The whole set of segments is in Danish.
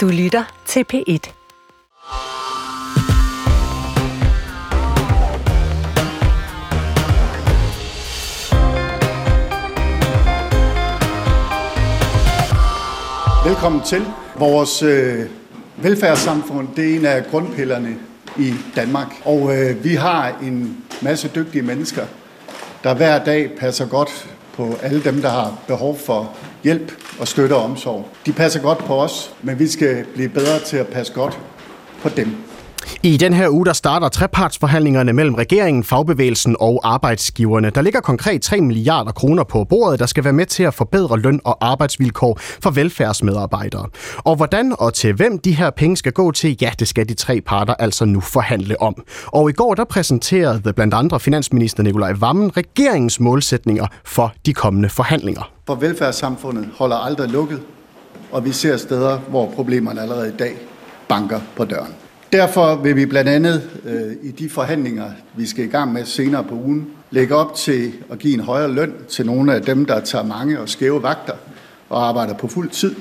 Du lytter til P1. Velkommen til. Vores øh, velfærdssamfund det er en af grundpillerne i Danmark. Og øh, vi har en masse dygtige mennesker, der hver dag passer godt på alle dem, der har behov for hjælp og støtte og omsorg. De passer godt på os, men vi skal blive bedre til at passe godt på dem. I den her uge, der starter trepartsforhandlingerne mellem regeringen, fagbevægelsen og arbejdsgiverne. Der ligger konkret 3 milliarder kroner på bordet, der skal være med til at forbedre løn og arbejdsvilkår for velfærdsmedarbejdere. Og hvordan og til hvem de her penge skal gå til, ja, det skal de tre parter altså nu forhandle om. Og i går, der præsenterede blandt andre finansminister Nikolaj Vammen regeringens målsætninger for de kommende forhandlinger. For velfærdssamfundet holder aldrig lukket, og vi ser steder, hvor problemerne allerede i dag banker på døren. Derfor vil vi blandt andet øh, i de forhandlinger, vi skal i gang med senere på ugen, lægge op til at give en højere løn til nogle af dem, der tager mange og skæve vagter og arbejder på fuld tid,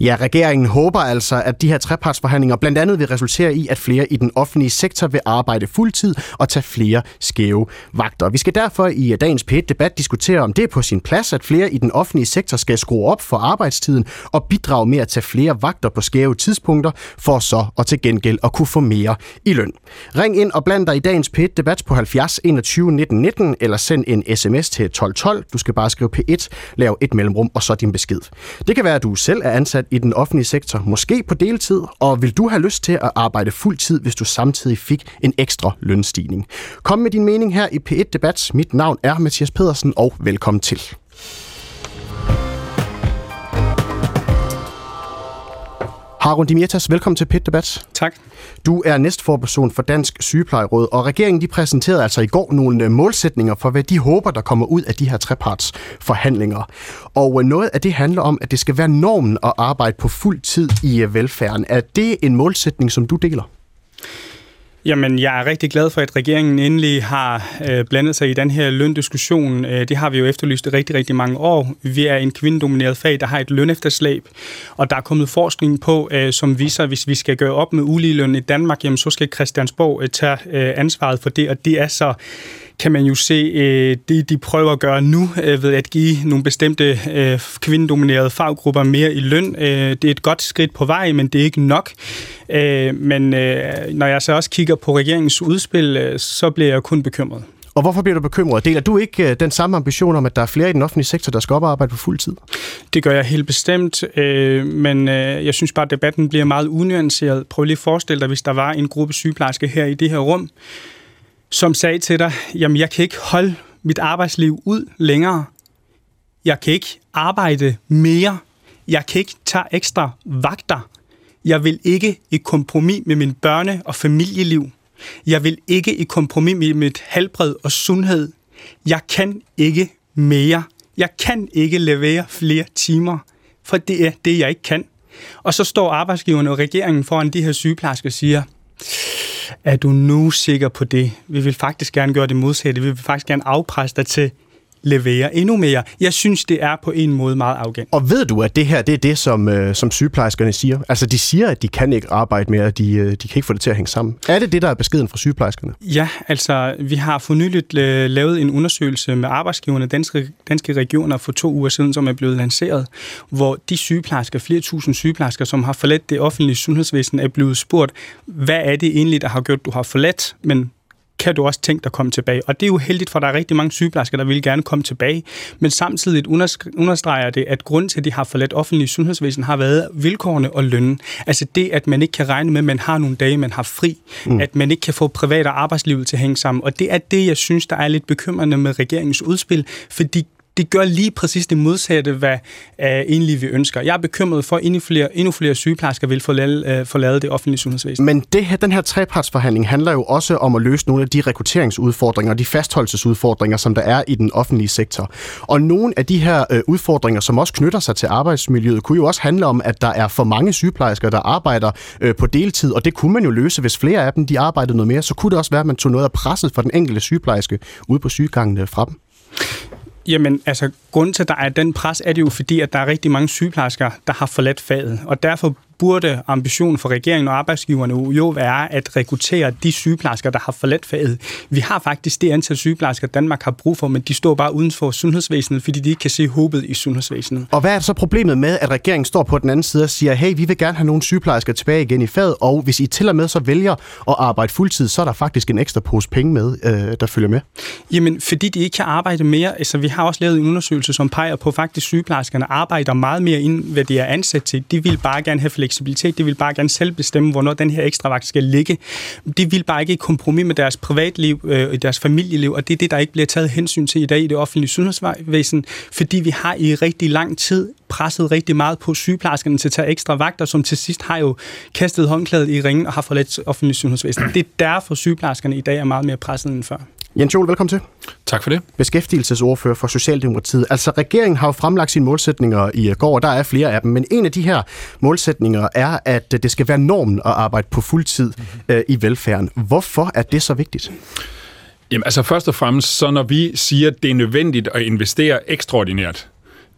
Ja, regeringen håber altså, at de her trepartsforhandlinger blandt andet vil resultere i, at flere i den offentlige sektor vil arbejde fuldtid og tage flere skæve vagter. Vi skal derfor i dagens p debat diskutere, om det er på sin plads, at flere i den offentlige sektor skal skrue op for arbejdstiden og bidrage med at tage flere vagter på skæve tidspunkter, for så og til gengæld at kunne få mere i løn. Ring ind og bland dig i dagens p debat på 70 21 19 19, eller send en sms til 1212. Du skal bare skrive P1, lav et mellemrum og så din besked. Det kan være, at du selv er ansat i den offentlige sektor, måske på deltid, og vil du have lyst til at arbejde fuld tid, hvis du samtidig fik en ekstra lønstigning? Kom med din mening her i P1 Debat. Mit navn er Mathias Pedersen, og velkommen til. Harun Dimitas, velkommen til PIT Debat. Tak. Du er næstforperson for Dansk Sygeplejeråd, og regeringen de præsenterede altså i går nogle øh, målsætninger for, hvad de håber, der kommer ud af de her trepartsforhandlinger. Og øh, noget af det handler om, at det skal være normen at arbejde på fuld tid i øh, velfærden. Er det en målsætning, som du deler? Jamen, jeg er rigtig glad for, at regeringen endelig har øh, blandet sig i den her løndiskussion. Øh, det har vi jo efterlyst i rigtig, rigtig mange år. Vi er en kvindedomineret fag, der har et lønefterslæb, og der er kommet forskning på, øh, som viser, at hvis vi skal gøre op med uligeløn i Danmark, jamen, så skal Christiansborg øh, tage øh, ansvaret for det, og det er så kan man jo se øh, det, de prøver at gøre nu øh, ved at give nogle bestemte øh, kvindedominerede faggrupper mere i løn. Øh, det er et godt skridt på vej, men det er ikke nok. Øh, men øh, når jeg så også kigger på regeringens udspil, øh, så bliver jeg kun bekymret. Og hvorfor bliver du bekymret? Deler du ikke øh, den samme ambition om, at der er flere i den offentlige sektor, der skal op og arbejde på fuld tid? Det gør jeg helt bestemt, øh, men øh, jeg synes bare, at debatten bliver meget unuanceret. Prøv lige at forestille dig, hvis der var en gruppe sygeplejersker her i det her rum, som sagde til dig, jamen jeg kan ikke holde mit arbejdsliv ud længere. Jeg kan ikke arbejde mere. Jeg kan ikke tage ekstra vagter. Jeg vil ikke i kompromis med min børne- og familieliv. Jeg vil ikke i kompromis med mit helbred og sundhed. Jeg kan ikke mere. Jeg kan ikke levere flere timer, for det er det, jeg ikke kan. Og så står arbejdsgiverne og regeringen foran de her sygeplejersker og siger, er du nu sikker på det? Vi vil faktisk gerne gøre det modsatte. Vi vil faktisk gerne afpresse dig til levere endnu mere. Jeg synes, det er på en måde meget afgængt. Og ved du, at det her det er det, som, øh, som sygeplejerskerne siger? Altså, de siger, at de kan ikke arbejde mere, de, øh, de kan ikke få det til at hænge sammen. Er det det, der er beskeden fra sygeplejerskerne? Ja, altså, vi har for nyligt øh, lavet en undersøgelse med arbejdsgiverne, danske, danske regioner, for to uger siden, som er blevet lanceret, hvor de sygeplejersker, flere tusind sygeplejersker, som har forladt det offentlige sundhedsvæsen, er blevet spurgt, hvad er det egentlig, der har gjort, du har forladt, men kan du også tænke dig at komme tilbage. Og det er jo heldigt, for der er rigtig mange sygeplejersker, der vil gerne komme tilbage. Men samtidig understreger det, at grunden til, at de har forladt offentlig sundhedsvæsen, har været vilkårene og lønnen. Altså det, at man ikke kan regne med, at man har nogle dage, man har fri. Mm. At man ikke kan få privat og arbejdslivet til at hænge sammen. Og det er det, jeg synes, der er lidt bekymrende med regeringens udspil, fordi det gør lige præcis det modsatte, hvad uh, egentlig vi ønsker. Jeg er bekymret for, at endnu flere, endnu flere sygeplejersker vil forlade, uh, det offentlige sundhedsvæsen. Men det her, den her trepartsforhandling handler jo også om at løse nogle af de rekrutteringsudfordringer, og de fastholdelsesudfordringer, som der er i den offentlige sektor. Og nogle af de her uh, udfordringer, som også knytter sig til arbejdsmiljøet, kunne jo også handle om, at der er for mange sygeplejersker, der arbejder uh, på deltid, og det kunne man jo løse, hvis flere af dem de arbejdede noget mere. Så kunne det også være, at man tog noget af presset for den enkelte sygeplejerske ude på sygegangene fra dem. Jamen, altså, grunden til, at der er den pres, er det jo fordi, at der er rigtig mange sygeplejersker, der har forladt faget, og derfor burde ambitionen for regeringen og arbejdsgiverne jo være at rekruttere de sygeplejersker, der har forladt faget. Vi har faktisk det antal sygeplejersker, Danmark har brug for, men de står bare uden for sundhedsvæsenet, fordi de ikke kan se håbet i sundhedsvæsenet. Og hvad er så problemet med, at regeringen står på den anden side og siger, hey, vi vil gerne have nogle sygeplejersker tilbage igen i faget, og hvis I til og med så vælger at arbejde fuldtid, så er der faktisk en ekstra pose penge med, øh, der følger med? Jamen, fordi de ikke kan arbejde mere. Altså, vi har også lavet en undersøgelse, som peger på, at faktisk sygeplejerskerne arbejder meget mere, end hvad de er ansat til. De vil bare gerne have fleksibilitet. De vil bare gerne selv bestemme, hvornår den her ekstra vagt skal ligge. De vil bare ikke i kompromis med deres privatliv, øh, deres familieliv, og det er det, der ikke bliver taget hensyn til i dag i det offentlige sundhedsvæsen, fordi vi har i rigtig lang tid presset rigtig meget på sygeplejerskerne til at tage ekstra vagter, som til sidst har jo kastet håndklædet i ringen og har forladt offentlig sundhedsvæsen. Det er derfor sygeplejerskerne i dag er meget mere presset end før. Jens Jol, velkommen til. Tak for det. Beskæftigelsesordfører for Socialdemokratiet. Altså, regeringen har jo fremlagt sine målsætninger i går, og der er flere af dem, men en af de her målsætninger er, at det skal være normen at arbejde på fuld tid øh, i velfærden. Hvorfor er det så vigtigt? Jamen altså først og fremmest, så når vi siger, at det er nødvendigt at investere ekstraordinært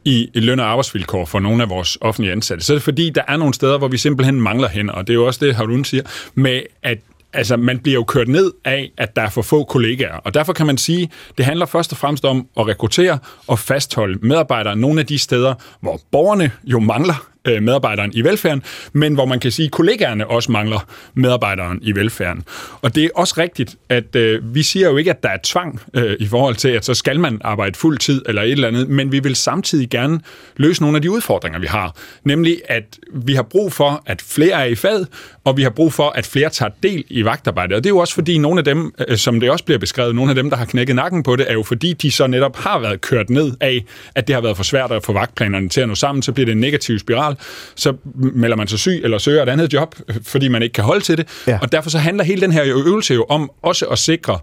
i løn- og arbejdsvilkår for nogle af vores offentlige ansatte, så er det fordi, der er nogle steder, hvor vi simpelthen mangler hen, og det er jo også det, Harun siger, med at altså, man bliver jo kørt ned af, at der er for få kollegaer. Og derfor kan man sige, det handler først og fremmest om at rekruttere og fastholde medarbejdere nogle af de steder, hvor borgerne jo mangler øh, medarbejderen i velfærden, men hvor man kan sige, at kollegaerne også mangler medarbejderen i velfærden. Og det er også rigtigt, at øh, vi siger jo ikke, at der er tvang øh, i forhold til, at så skal man arbejde fuld tid eller et eller andet, men vi vil samtidig gerne løse nogle af de udfordringer, vi har. Nemlig, at vi har brug for, at flere er i fad, og vi har brug for, at flere tager del i vagtarbejde. Og det er jo også fordi, nogle af dem, øh, som det også bliver beskrevet, nogle af dem, der har knækket nakken på det, er jo fordi, de så netop har været kørt ned af, at det har været for svært at få vagtplanerne til at nå sammen, så bliver det en negativ spiral så melder man sig syg eller søger et andet job, fordi man ikke kan holde til det. Ja. Og derfor så handler hele den her øvelse jo om også at sikre,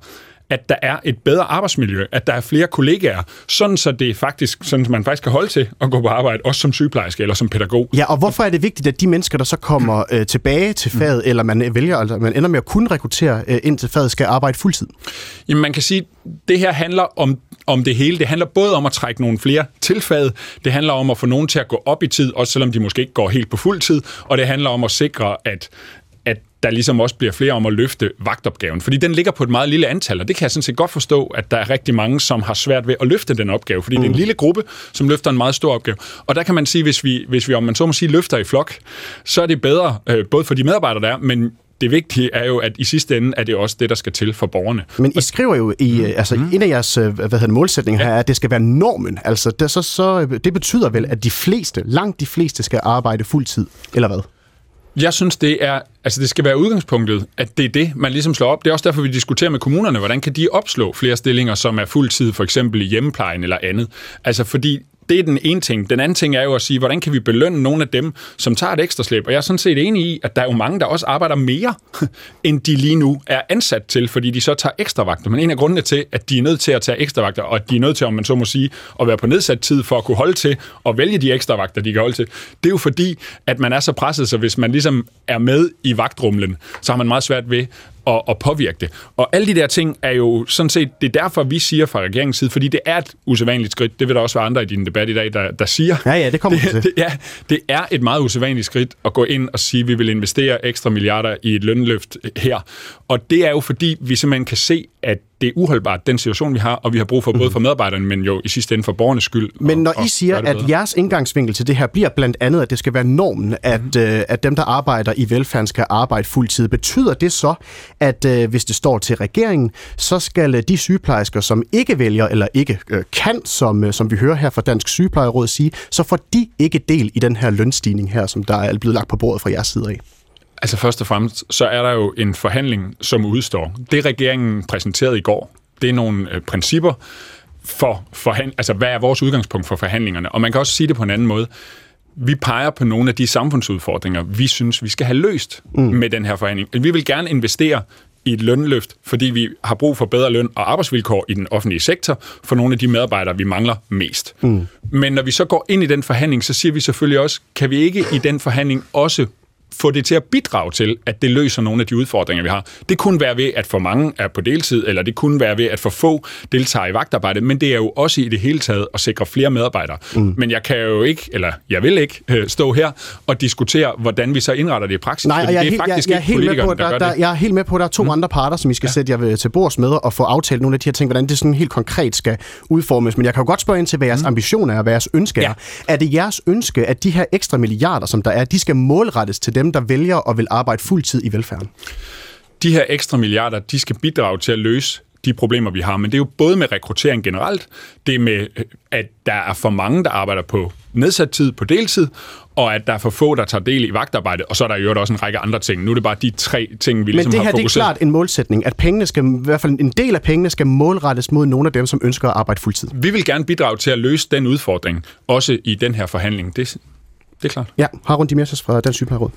at der er et bedre arbejdsmiljø, at der er flere kollegaer, sådan så det faktisk, sådan man faktisk kan holde til at gå på arbejde, også som sygeplejerske eller som pædagog. Ja, og hvorfor er det vigtigt, at de mennesker, der så kommer øh, tilbage til faget, mm. eller man vælger, altså man ender med at kunne rekruttere øh, ind til faget, skal arbejde fuldtid? Jamen man kan sige, det her handler om om det hele. Det handler både om at trække nogle flere til faget, det handler om at få nogen til at gå op i tid, også selvom de måske ikke går helt på fuld tid, og det handler om at sikre, at at der ligesom også bliver flere om at løfte vagtopgaven. Fordi den ligger på et meget lille antal, og det kan jeg sådan set godt forstå, at der er rigtig mange, som har svært ved at løfte den opgave, fordi mm. det er en mm. lille gruppe, som løfter en meget stor opgave. Og der kan man sige, hvis vi, hvis vi om man så må sige, løfter i flok, så er det bedre, øh, både for de medarbejdere, der er, men det vigtige er jo, at i sidste ende er det også det, der skal til for borgerne. Men I skriver jo i, mm. altså mm. en af jeres hvad hedder, målsætninger ja. her, at det skal være normen. Altså det, så, så, det betyder vel, at de fleste, langt de fleste, skal arbejde fuld tid, eller hvad? Jeg synes, det er, altså det skal være udgangspunktet, at det er det, man ligesom slår op. Det er også derfor, vi diskuterer med kommunerne, hvordan kan de opslå flere stillinger, som er fuldtid, for eksempel i hjemmeplejen eller andet. Altså fordi det er den ene ting. Den anden ting er jo at sige, hvordan kan vi belønne nogle af dem, som tager et ekstra slæb? Og jeg er sådan set enig i, at der er jo mange, der også arbejder mere, end de lige nu er ansat til, fordi de så tager ekstra vagter. Men en af grundene til, at de er nødt til at tage ekstra vagter, og at de er nødt til, om man så må sige, at være på nedsat tid for at kunne holde til og vælge de ekstra vagter, de kan holde til, det er jo fordi, at man er så presset, så hvis man ligesom er med i vagtrumlen, så har man meget svært ved at, at påvirke det. Og alle de der ting er jo sådan set, det er derfor, vi siger fra regeringens side, fordi det er et usædvanligt skridt. Det vil der også være andre i din debat i dag, der, der siger. Ja, ja, det kommer det, til. Det, ja, det er et meget usædvanligt skridt at gå ind og sige, at vi vil investere ekstra milliarder i et lønløft her. Og det er jo fordi, vi simpelthen kan se, at det er uholdbart, den situation, vi har, og vi har brug for både for medarbejderne, men jo i sidste ende for borgernes skyld. Men når og, I siger, at jeres indgangsvinkel til det her bliver blandt andet, at det skal være normen, at, mm. øh, at dem, der arbejder i velfærden, skal arbejde fuldtid, betyder det så, at øh, hvis det står til regeringen, så skal øh, de sygeplejersker, som ikke vælger eller ikke øh, kan, som, øh, som vi hører her fra Dansk Sygeplejeråd sige, så får de ikke del i den her lønstigning her, som der er blevet lagt på bordet fra jeres side af? Altså først og fremmest, så er der jo en forhandling, som udstår. Det regeringen præsenterede i går, det er nogle øh, principper for forhand- altså hvad er vores udgangspunkt for forhandlingerne. Og man kan også sige det på en anden måde. Vi peger på nogle af de samfundsudfordringer, vi synes, vi skal have løst mm. med den her forhandling. Vi vil gerne investere i et lønløft, fordi vi har brug for bedre løn og arbejdsvilkår i den offentlige sektor for nogle af de medarbejdere, vi mangler mest. Mm. Men når vi så går ind i den forhandling, så siger vi selvfølgelig også, kan vi ikke i den forhandling også få det til at bidrage til, at det løser nogle af de udfordringer, vi har. Det kunne være ved, at for mange er på deltid, eller det kunne være ved, at for få deltager i vagtarbejde, men det er jo også i det hele taget at sikre flere medarbejdere. Mm. Men jeg kan jo ikke, eller jeg vil ikke, øh, stå her og diskutere, hvordan vi så indretter det i praksis. Nej, jeg er, helt, jeg, jeg, er helt med på, der, der, der, jeg er helt med på, at der er to mm. andre parter, som I skal ja. sætte jer til bords med og få aftalt nogle af de her ting, hvordan det sådan helt konkret skal udformes. Men jeg kan jo godt spørge ind til, hvad jeres mm. ambition er, og hvad jeres ønske ja. er. Er det jeres ønske, at de her ekstra milliarder, som der er, de skal målrettes til dem, der vælger og vil arbejde fuldtid i velfærden? De her ekstra milliarder, de skal bidrage til at løse de problemer, vi har. Men det er jo både med rekruttering generelt, det er med, at der er for mange, der arbejder på nedsat tid, på deltid, og at der er for få, der tager del i vagtarbejde, og så er der jo også en række andre ting. Nu er det bare de tre ting, vi ligesom har fokuseret. Men det her det er klart en målsætning, at pengene skal, i hvert fald en del af pengene skal målrettes mod nogle af dem, som ønsker at arbejde fuldtid. Vi vil gerne bidrage til at løse den udfordring, også i den her forhandling. Det, det er klart. Ja, Harun Dimirses fra Dansk Sygeplejeråd.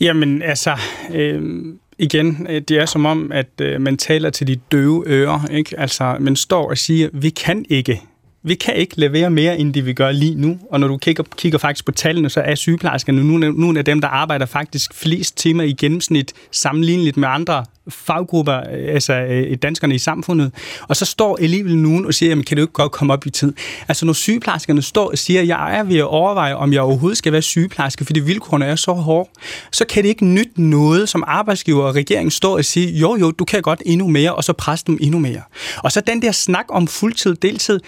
Jamen, altså, øh, igen, øh, det er som om, at øh, man taler til de døve ører, ikke? Altså, man står og siger, vi kan ikke vi kan ikke levere mere, end det vi gør lige nu. Og når du kigger, kigger faktisk på tallene, så er sygeplejerskerne nogle af dem, der arbejder faktisk flest timer i gennemsnit, sammenligneligt med andre faggrupper, øh, altså øh, danskerne i samfundet. Og så står alligevel nogen og siger, jamen kan du ikke godt komme op i tid? Altså når sygeplejerskerne står og siger, jeg er ved at overveje, om jeg overhovedet skal være sygeplejerske, fordi vilkårene er så hårde, så kan det ikke nytte noget, som arbejdsgiver og regering står og siger, jo jo, du kan godt endnu mere, og så presse dem endnu mere. Og så den der snak om fuldtid, deltid,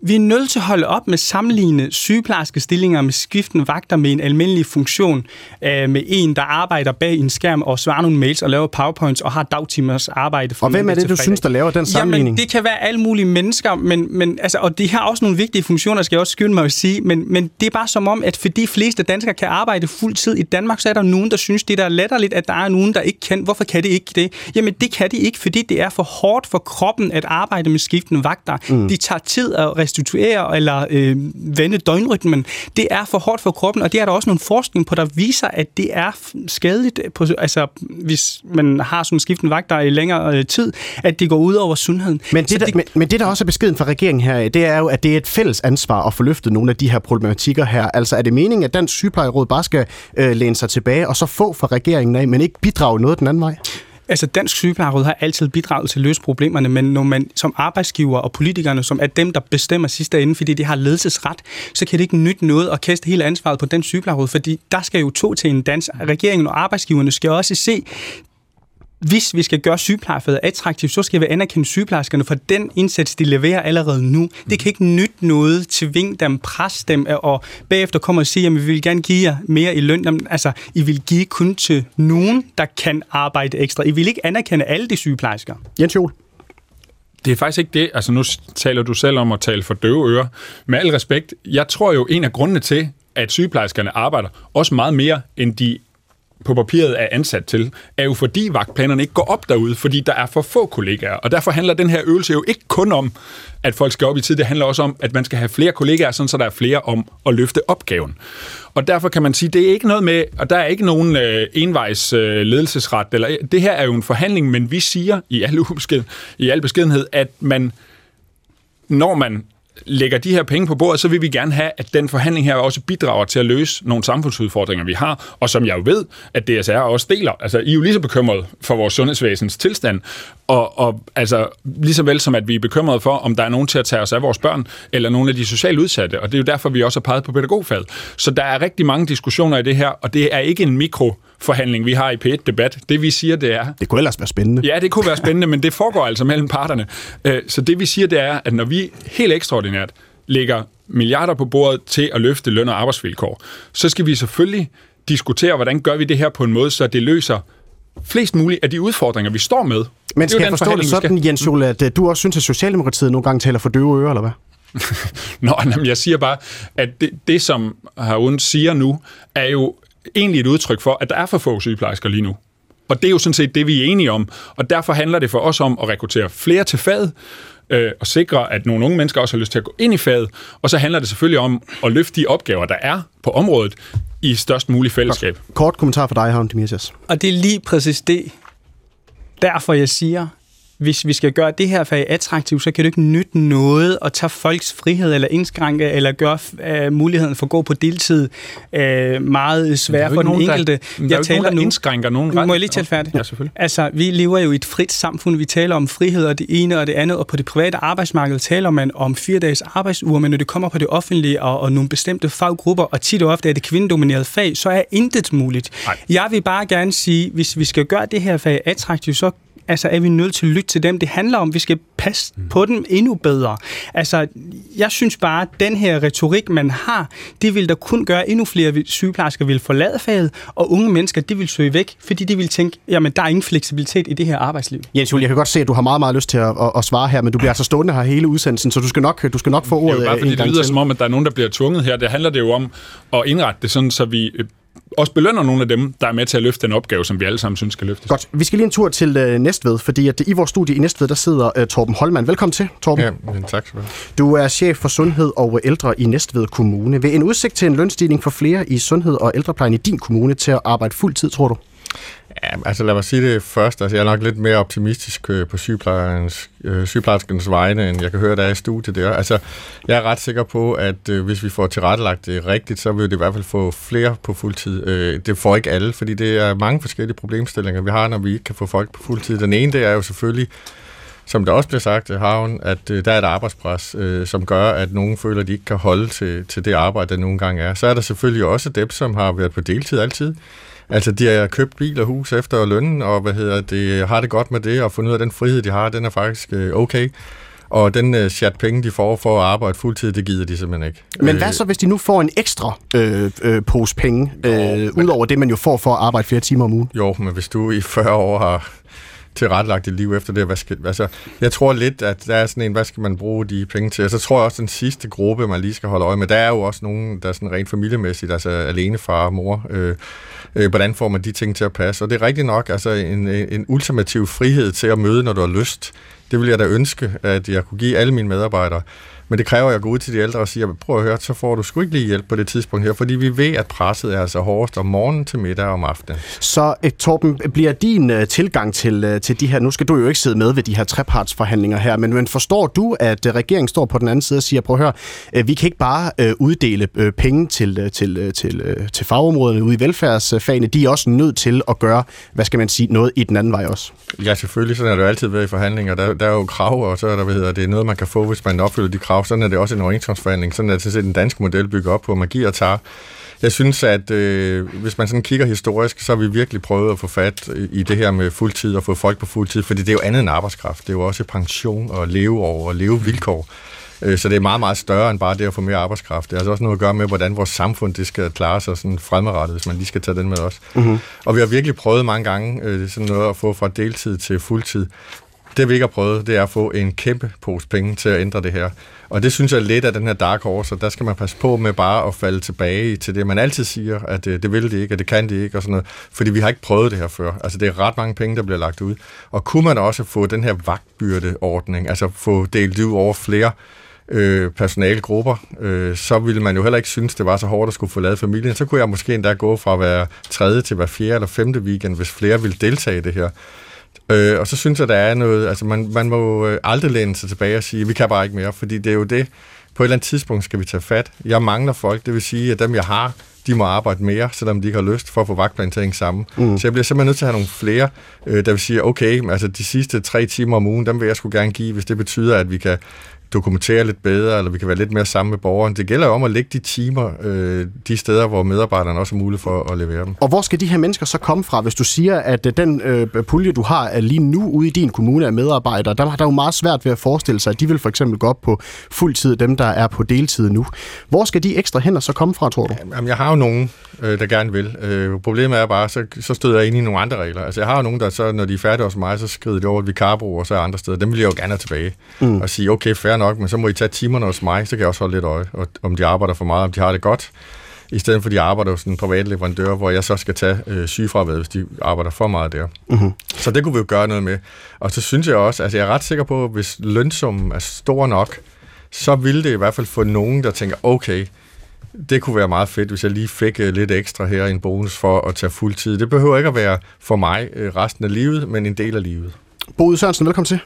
vi er nødt til at holde op med sammenligne sygeplejerske stillinger med skiftende vagter med en almindelig funktion, øh, med en, der arbejder bag en skærm og svarer nogle mails og laver powerpoints og har dagtimers arbejde. og hvem er det, du synes, der laver den sammenligning? Jamen, det kan være alle mulige mennesker, men, men, altså, og de har også nogle vigtige funktioner, skal jeg også skynde mig at sige, men, men det er bare som om, at fordi fleste danskere kan arbejde fuld tid i Danmark, så er der nogen, der synes, det er letterligt, at der er nogen, der ikke kan. Hvorfor kan det ikke det? Jamen, det kan de ikke, fordi det er for hårdt for kroppen at arbejde med skiftende vagter. Mm. De tager tid at restituere eller øh, vende døgnrytmen, det er for hårdt for kroppen, og det er der også nogle forskning på, der viser, at det er skadeligt, på, altså hvis man har sådan en skiftende vagt, der er i længere øh, tid, at det går ud over sundheden. Men det, der, det, men, men det, der også er beskeden fra regeringen her, det er jo, at det er et fælles ansvar at få løftet nogle af de her problematikker her. Altså er det meningen, at Dansk Sygeplejeråd bare skal øh, læne sig tilbage og så få fra regeringen af, men ikke bidrage noget den anden vej? Altså Dansk Sygeplejeråd har altid bidraget til at løse problemerne, men når man som arbejdsgiver og politikerne, som er dem, der bestemmer sidste ende, fordi de har ledelsesret, så kan det ikke nytte noget at kaste hele ansvaret på den sygeplejeråd, fordi der skal jo to til en dans. Regeringen og arbejdsgiverne skal også se hvis vi skal gøre sygeplejefaget attraktivt, så skal vi anerkende sygeplejerskerne for den indsats, de leverer allerede nu. Det kan ikke nytte noget, tvinge dem, presse dem, og bagefter komme og sige, at vi vil gerne give jer mere i løn. Jamen, altså, I vil give kun til nogen, der kan arbejde ekstra. I vil ikke anerkende alle de sygeplejersker. Jens Jol. Det er faktisk ikke det. Altså, nu taler du selv om at tale for døve ører. Med al respekt, jeg tror jo, en af grundene til, at sygeplejerskerne arbejder også meget mere, end de på papiret er ansat til, er jo fordi vagtplanerne ikke går op derude, fordi der er for få kollegaer. Og derfor handler den her øvelse jo ikke kun om, at folk skal op i tid. Det handler også om, at man skal have flere kollegaer, sådan så der er flere om at løfte opgaven. Og derfor kan man sige, det er ikke noget med, og der er ikke nogen øh, envejs øh, ledelsesret. Eller, det her er jo en forhandling, men vi siger i al, ubesked, i al beskedenhed, at man, når man lægger de her penge på bordet, så vil vi gerne have, at den forhandling her også bidrager til at løse nogle samfundsudfordringer, vi har, og som jeg jo ved, at DSR også deler. Altså, I er jo lige så bekymret for vores sundhedsvæsens tilstand, og, og altså, lige så vel som at vi er bekymrede for, om der er nogen til at tage os af vores børn, eller nogle af de socialt udsatte, og det er jo derfor, vi også har peget på pædagogfaget. Så der er rigtig mange diskussioner i det her, og det er ikke en mikro forhandling, vi har i P1-debat. Det vi siger, det er... Det kunne ellers være spændende. Ja, det kunne være spændende, men det foregår altså mellem parterne. Øh, så det vi siger, det er, at når vi helt ekstraordinært lægger milliarder på bordet til at løfte løn- og arbejdsvilkår, så skal vi selvfølgelig diskutere, hvordan gør vi det her på en måde, så det løser flest muligt af de udfordringer, vi står med. Men skal jeg forstå det sådan, Jens Jule, at øh, du også synes, at Socialdemokratiet nogle gange taler for døve ører, eller hvad? Nå, jamen, jeg siger bare, at det, det som Harun siger nu, er jo egentlig et udtryk for, at der er for få sygeplejersker lige nu. Og det er jo sådan set det, vi er enige om. Og derfor handler det for os om at rekruttere flere til faget, øh, og sikre, at nogle unge mennesker også har lyst til at gå ind i faget. Og så handler det selvfølgelig om at løfte de opgaver, der er på området, i størst mulig fællesskab. Kort kommentar for dig, Havn Dimitrios. Og det er lige præcis det, derfor jeg siger, hvis vi skal gøre det her fag attraktivt, så kan det ikke nytte noget at tage folks frihed eller indskrænke eller gøre uh, muligheden for at gå på deltid uh, meget svær for den nogen, enkelte. Der, jeg der taler nogen, der indskrænker nogen ret. Må jeg lige tale færdigt? Ja, selvfølgelig. Altså, vi lever jo i et frit samfund. Vi taler om frihed og det ene og det andet, og på det private arbejdsmarked taler man om fire dages arbejdsuger, men når det kommer på det offentlige og, og nogle bestemte faggrupper, og tit og ofte er det kvindedomineret fag, så er intet muligt. Nej. Jeg vil bare gerne sige, hvis vi skal gøre det her fag attraktivt, så altså er vi nødt til at lytte til dem, det handler om. Vi skal passe mm. på dem endnu bedre. Altså, jeg synes bare, at den her retorik, man har, det vil der kun gøre endnu flere sygeplejersker vil forlade faget, og unge mennesker, det vil søge væk, fordi de vil tænke, jamen, der er ingen fleksibilitet i det her arbejdsliv. Jens Juhl, jeg kan godt se, at du har meget, meget lyst til at, at, at svare her, men du bliver altså stående her hele udsendelsen, så du skal nok, du skal nok få ordet Det er jo bare fordi, det lyder som om, at der er nogen, der bliver tvunget her. Det handler det jo om at indrette det sådan, så vi også belønner nogle af dem, der er med til at løfte den opgave, som vi alle sammen synes skal løftes. Godt. Vi skal lige en tur til uh, Næstved, fordi at i vores studie i Næstved, der sidder uh, Torben Holman. Velkommen til, Torben. Ja, men tak skal du Du er chef for sundhed og ældre i Næstved Kommune. Ved en udsigt til en lønstigning for flere i sundhed og ældreplejen i din kommune til at arbejde fuld tid, tror du? Ja, altså lad mig sige det først. Altså, jeg er nok lidt mere optimistisk øh, på sygeplejerskens, øh, sygeplejerskens vegne, end jeg kan høre, der er i studiet der. Altså, jeg er ret sikker på, at øh, hvis vi får tilrettelagt det rigtigt, så vil det i hvert fald få flere på fuldtid. Øh, det får ikke alle, fordi det er mange forskellige problemstillinger, vi har, når vi ikke kan få folk på fuldtid. Den ene, det er jo selvfølgelig, som der også bliver sagt, øh, Havn, at øh, der er et arbejdspres, øh, som gør, at nogen føler, at de ikke kan holde til, til det arbejde, der nogle gange er. Så er der selvfølgelig også dem, som har været på deltid altid, Altså, de har købt bil og hus efter lønnen, og hvad hedder det, har det godt med det, og fundet ud af, den frihed, de har, den er faktisk øh, okay. Og den chat penge, de får for at arbejde fuldtid, det gider de simpelthen ikke. Men hvad så, hvis de nu får en ekstra øh, øh, pose penge, øh, jo, ud over det, man jo får for at arbejde flere timer om ugen? Jo, men hvis du i 40 år har tilrettelagt dit liv efter det. Hvad skal, altså, jeg tror lidt, at der er sådan en, hvad skal man bruge de penge til? Og så tror jeg også, den sidste gruppe, man lige skal holde øje med, der er jo også nogen, der er sådan rent familiemæssigt, altså alene far og mor. Øh, øh, hvordan får man de ting til at passe? Og det er rigtigt nok, altså en, en ultimativ frihed til at møde, når du har lyst. Det vil jeg da ønske, at jeg kunne give alle mine medarbejdere. Men det kræver, at jeg går ud til de ældre og siger, prøv at høre, så får du sgu ikke lige hjælp på det tidspunkt her, fordi vi ved, at presset er altså hårdest om morgenen til middag og om aftenen. Så eh, Torben, bliver din uh, tilgang til, uh, til de her, nu skal du jo ikke sidde med ved de her trepartsforhandlinger her, men, men forstår du, at regeringen står på den anden side og siger, prøv at høre, vi kan ikke bare uddele penge til, til, til, til fagområderne ude i velfærdsfagene, de er også nødt til at gøre, hvad skal man sige, noget i den anden vej også? Ja, selvfølgelig, sådan er det jo altid været i forhandlinger. Der, der er jo krav, og så er der, hvad hedder det, noget, man kan få, hvis man opfylder de krav krav. Sådan er det også en overenskomstforhandling. Sådan er det til den danske model bygger op på, man giver og tager. Jeg synes, at øh, hvis man sådan kigger historisk, så har vi virkelig prøvet at få fat i det her med fuldtid og få folk på fuldtid, fordi det er jo andet end arbejdskraft. Det er jo også pension og leveår og levevilkår. Øh, så det er meget, meget større end bare det at få mere arbejdskraft. Det har altså også noget at gøre med, hvordan vores samfund det skal klare sig sådan fremadrettet, hvis man lige skal tage den med os. Mm-hmm. Og vi har virkelig prøvet mange gange øh, sådan noget at få fra deltid til fuldtid. Det vi ikke har prøvet, det er at få en kæmpe pose penge til at ændre det her. Og det synes jeg er lidt af den her dark horse, og der skal man passe på med bare at falde tilbage til det, man altid siger, at det, det vil de ikke, og det kan de ikke, og sådan noget. Fordi vi har ikke prøvet det her før. Altså det er ret mange penge, der bliver lagt ud. Og kunne man også få den her vagtbyrdeordning, altså få delt ud over flere øh, personalegrupper, øh, så ville man jo heller ikke synes, det var så hårdt at skulle få lavet familien. Så kunne jeg måske endda gå fra at være tredje til hver fjerde eller femte weekend, hvis flere ville deltage i det her. Øh, og så synes jeg, der er noget, altså man, man må øh, aldrig læne sig tilbage og sige, vi kan bare ikke mere, fordi det er jo det, på et eller andet tidspunkt skal vi tage fat. Jeg mangler folk, det vil sige, at dem jeg har, de må arbejde mere, selvom de ikke har lyst for at få vagtplanen til at hænge sammen. Mm. Så jeg bliver simpelthen nødt til at have nogle flere, øh, der vil sige, okay, altså de sidste tre timer om ugen, dem vil jeg sgu gerne give, hvis det betyder, at vi kan dokumentere lidt bedre, eller vi kan være lidt mere sammen med borgeren. Det gælder jo om at lægge de timer øh, de steder, hvor medarbejderne også er mulige for at levere dem. Og hvor skal de her mennesker så komme fra, hvis du siger, at øh, den øh, pulje, du har lige nu ude i din kommune af medarbejdere, der har der jo meget svært ved at forestille sig, at de vil for eksempel gå op på fuld tid, dem der er på deltid nu. Hvor skal de ekstra hænder så komme fra, tror du? Jamen, jeg har jo nogen, øh, der gerne vil. Øh, problemet er bare, så, så støder jeg ind i nogle andre regler. Altså, jeg har jo nogen, der så, når de er færdige hos mig, så skrider de over et vikarbrug, og så er andre steder. Dem vil jeg jo gerne have tilbage. Mm. Og sige, okay, fair nok, men så må I tage timerne hos mig, så kan jeg også holde lidt øje, og, om de arbejder for meget, om de har det godt. I stedet for, at de arbejder hos en privat leverandør, hvor jeg så skal tage øh, sygefraværet, hvis de arbejder for meget der. Mm-hmm. Så det kunne vi jo gøre noget med. Og så synes jeg også, altså jeg er ret sikker på, at hvis lønsummen er stor nok, så vil det i hvert fald få nogen, der tænker, okay, det kunne være meget fedt, hvis jeg lige fik øh, lidt ekstra her, en bonus for at tage fuld tid. Det behøver ikke at være for mig øh, resten af livet, men en del af livet. Bo Sørensen, velkommen til.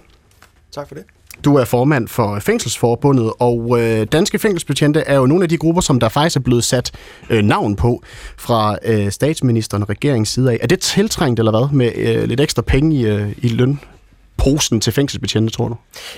Tak for det. Du er formand for Fængselsforbundet, og øh, danske fængselsbetjente er jo nogle af de grupper, som der faktisk er blevet sat øh, navn på fra øh, statsministeren og regeringens side af. Er det tiltrængt eller hvad med øh, lidt ekstra penge i, øh, i løn? Posen til fængselsbetjente, tror du?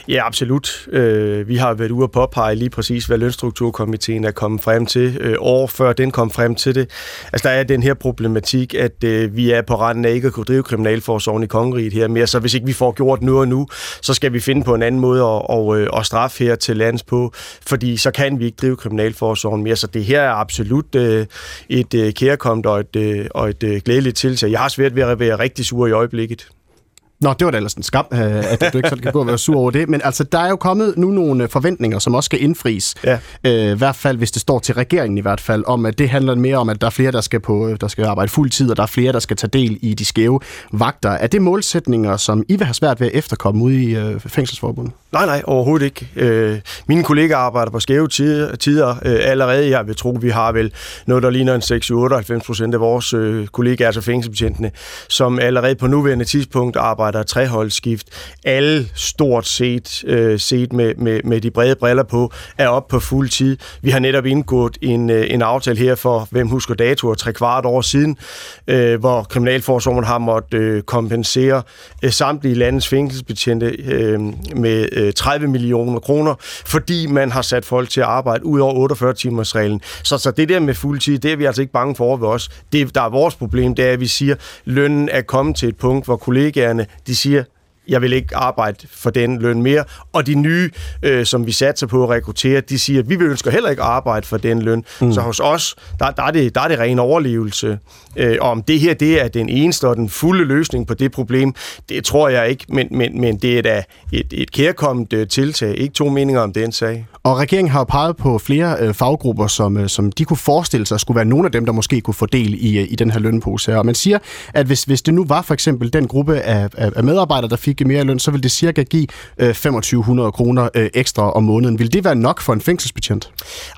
Ja, absolut. Øh, vi har været ude og påpege lige præcis, hvad lønstrukturkomiteen er kommet frem til. Øh, år før den kom frem til det. Altså, der er den her problematik, at øh, vi er på randen af ikke at kunne drive kriminalforsorgen i kongeriget her mere, så hvis ikke vi får gjort noget nu, så skal vi finde på en anden måde at, og, øh, at straffe her til lands på, fordi så kan vi ikke drive kriminalforsorgen mere. Så det her er absolut øh, et øh, kærkomt og et, øh, og et øh, glædeligt tiltag. Jeg har svært ved at være rigtig sur i øjeblikket. Nå, det var da ellers en skam, øh, at du ikke sådan kan gå og være sur over det. Men altså, der er jo kommet nu nogle øh, forventninger, som også skal indfries. Ja. Øh, I hvert fald, hvis det står til regeringen i hvert fald, om at det handler mere om, at der er flere, der skal, på, øh, der skal arbejde fuld tid, og der er flere, der skal tage del i de skæve vagter. Er det målsætninger, som I vil have svært ved at efterkomme ude i øh, fængselsforbundet? Nej, nej, overhovedet ikke. Øh, mine kollegaer arbejder på skæve tider, tider øh, allerede. Jeg vil tro, vi har vel noget, der ligner en 6-98 procent af vores øh, kollegaer, altså fængselsbetjentene, som allerede på nuværende tidspunkt arbejder treholdsskift. Alle stort set, øh, set med, med, med de brede briller på, er op på fuld tid. Vi har netop indgået en, øh, en aftale her for, hvem husker datoer, tre kvart år siden, øh, hvor Kriminalforsorgen har måttet øh, kompensere øh, samtlige landets fængselsbetjente øh, med øh, 30 millioner kroner, fordi man har sat folk til at arbejde ud over 48 timers reglen. Så, så det der med fuld tid, det er vi altså ikke bange for ved os. Det, der er vores problem, det er, at vi siger, lønnen er kommet til et punkt, hvor kollegaerne, de siger, jeg vil ikke arbejde for den løn mere. Og de nye, øh, som vi satser på at rekruttere, de siger, at vi vil ønsker heller ikke arbejde for den løn. Mm. Så hos os, der, der, er det, der er det ren overlevelse. Øh, og om det her det er den eneste og den fulde løsning på det problem, det tror jeg ikke, men, men, men det er da et, et kærkommet øh, tiltag. Ikke to meninger om den sag. Og regeringen har jo peget på flere øh, faggrupper, som, øh, som de kunne forestille sig skulle være nogle af dem, der måske kunne få del i, øh, i den her lønpose. Og man siger, at hvis, hvis det nu var for eksempel den gruppe af, af, af medarbejdere, der fik mere løn, så vil det cirka give øh, 2500 kroner øh, ekstra om måneden. Vil det være nok for en fængselsbetjent?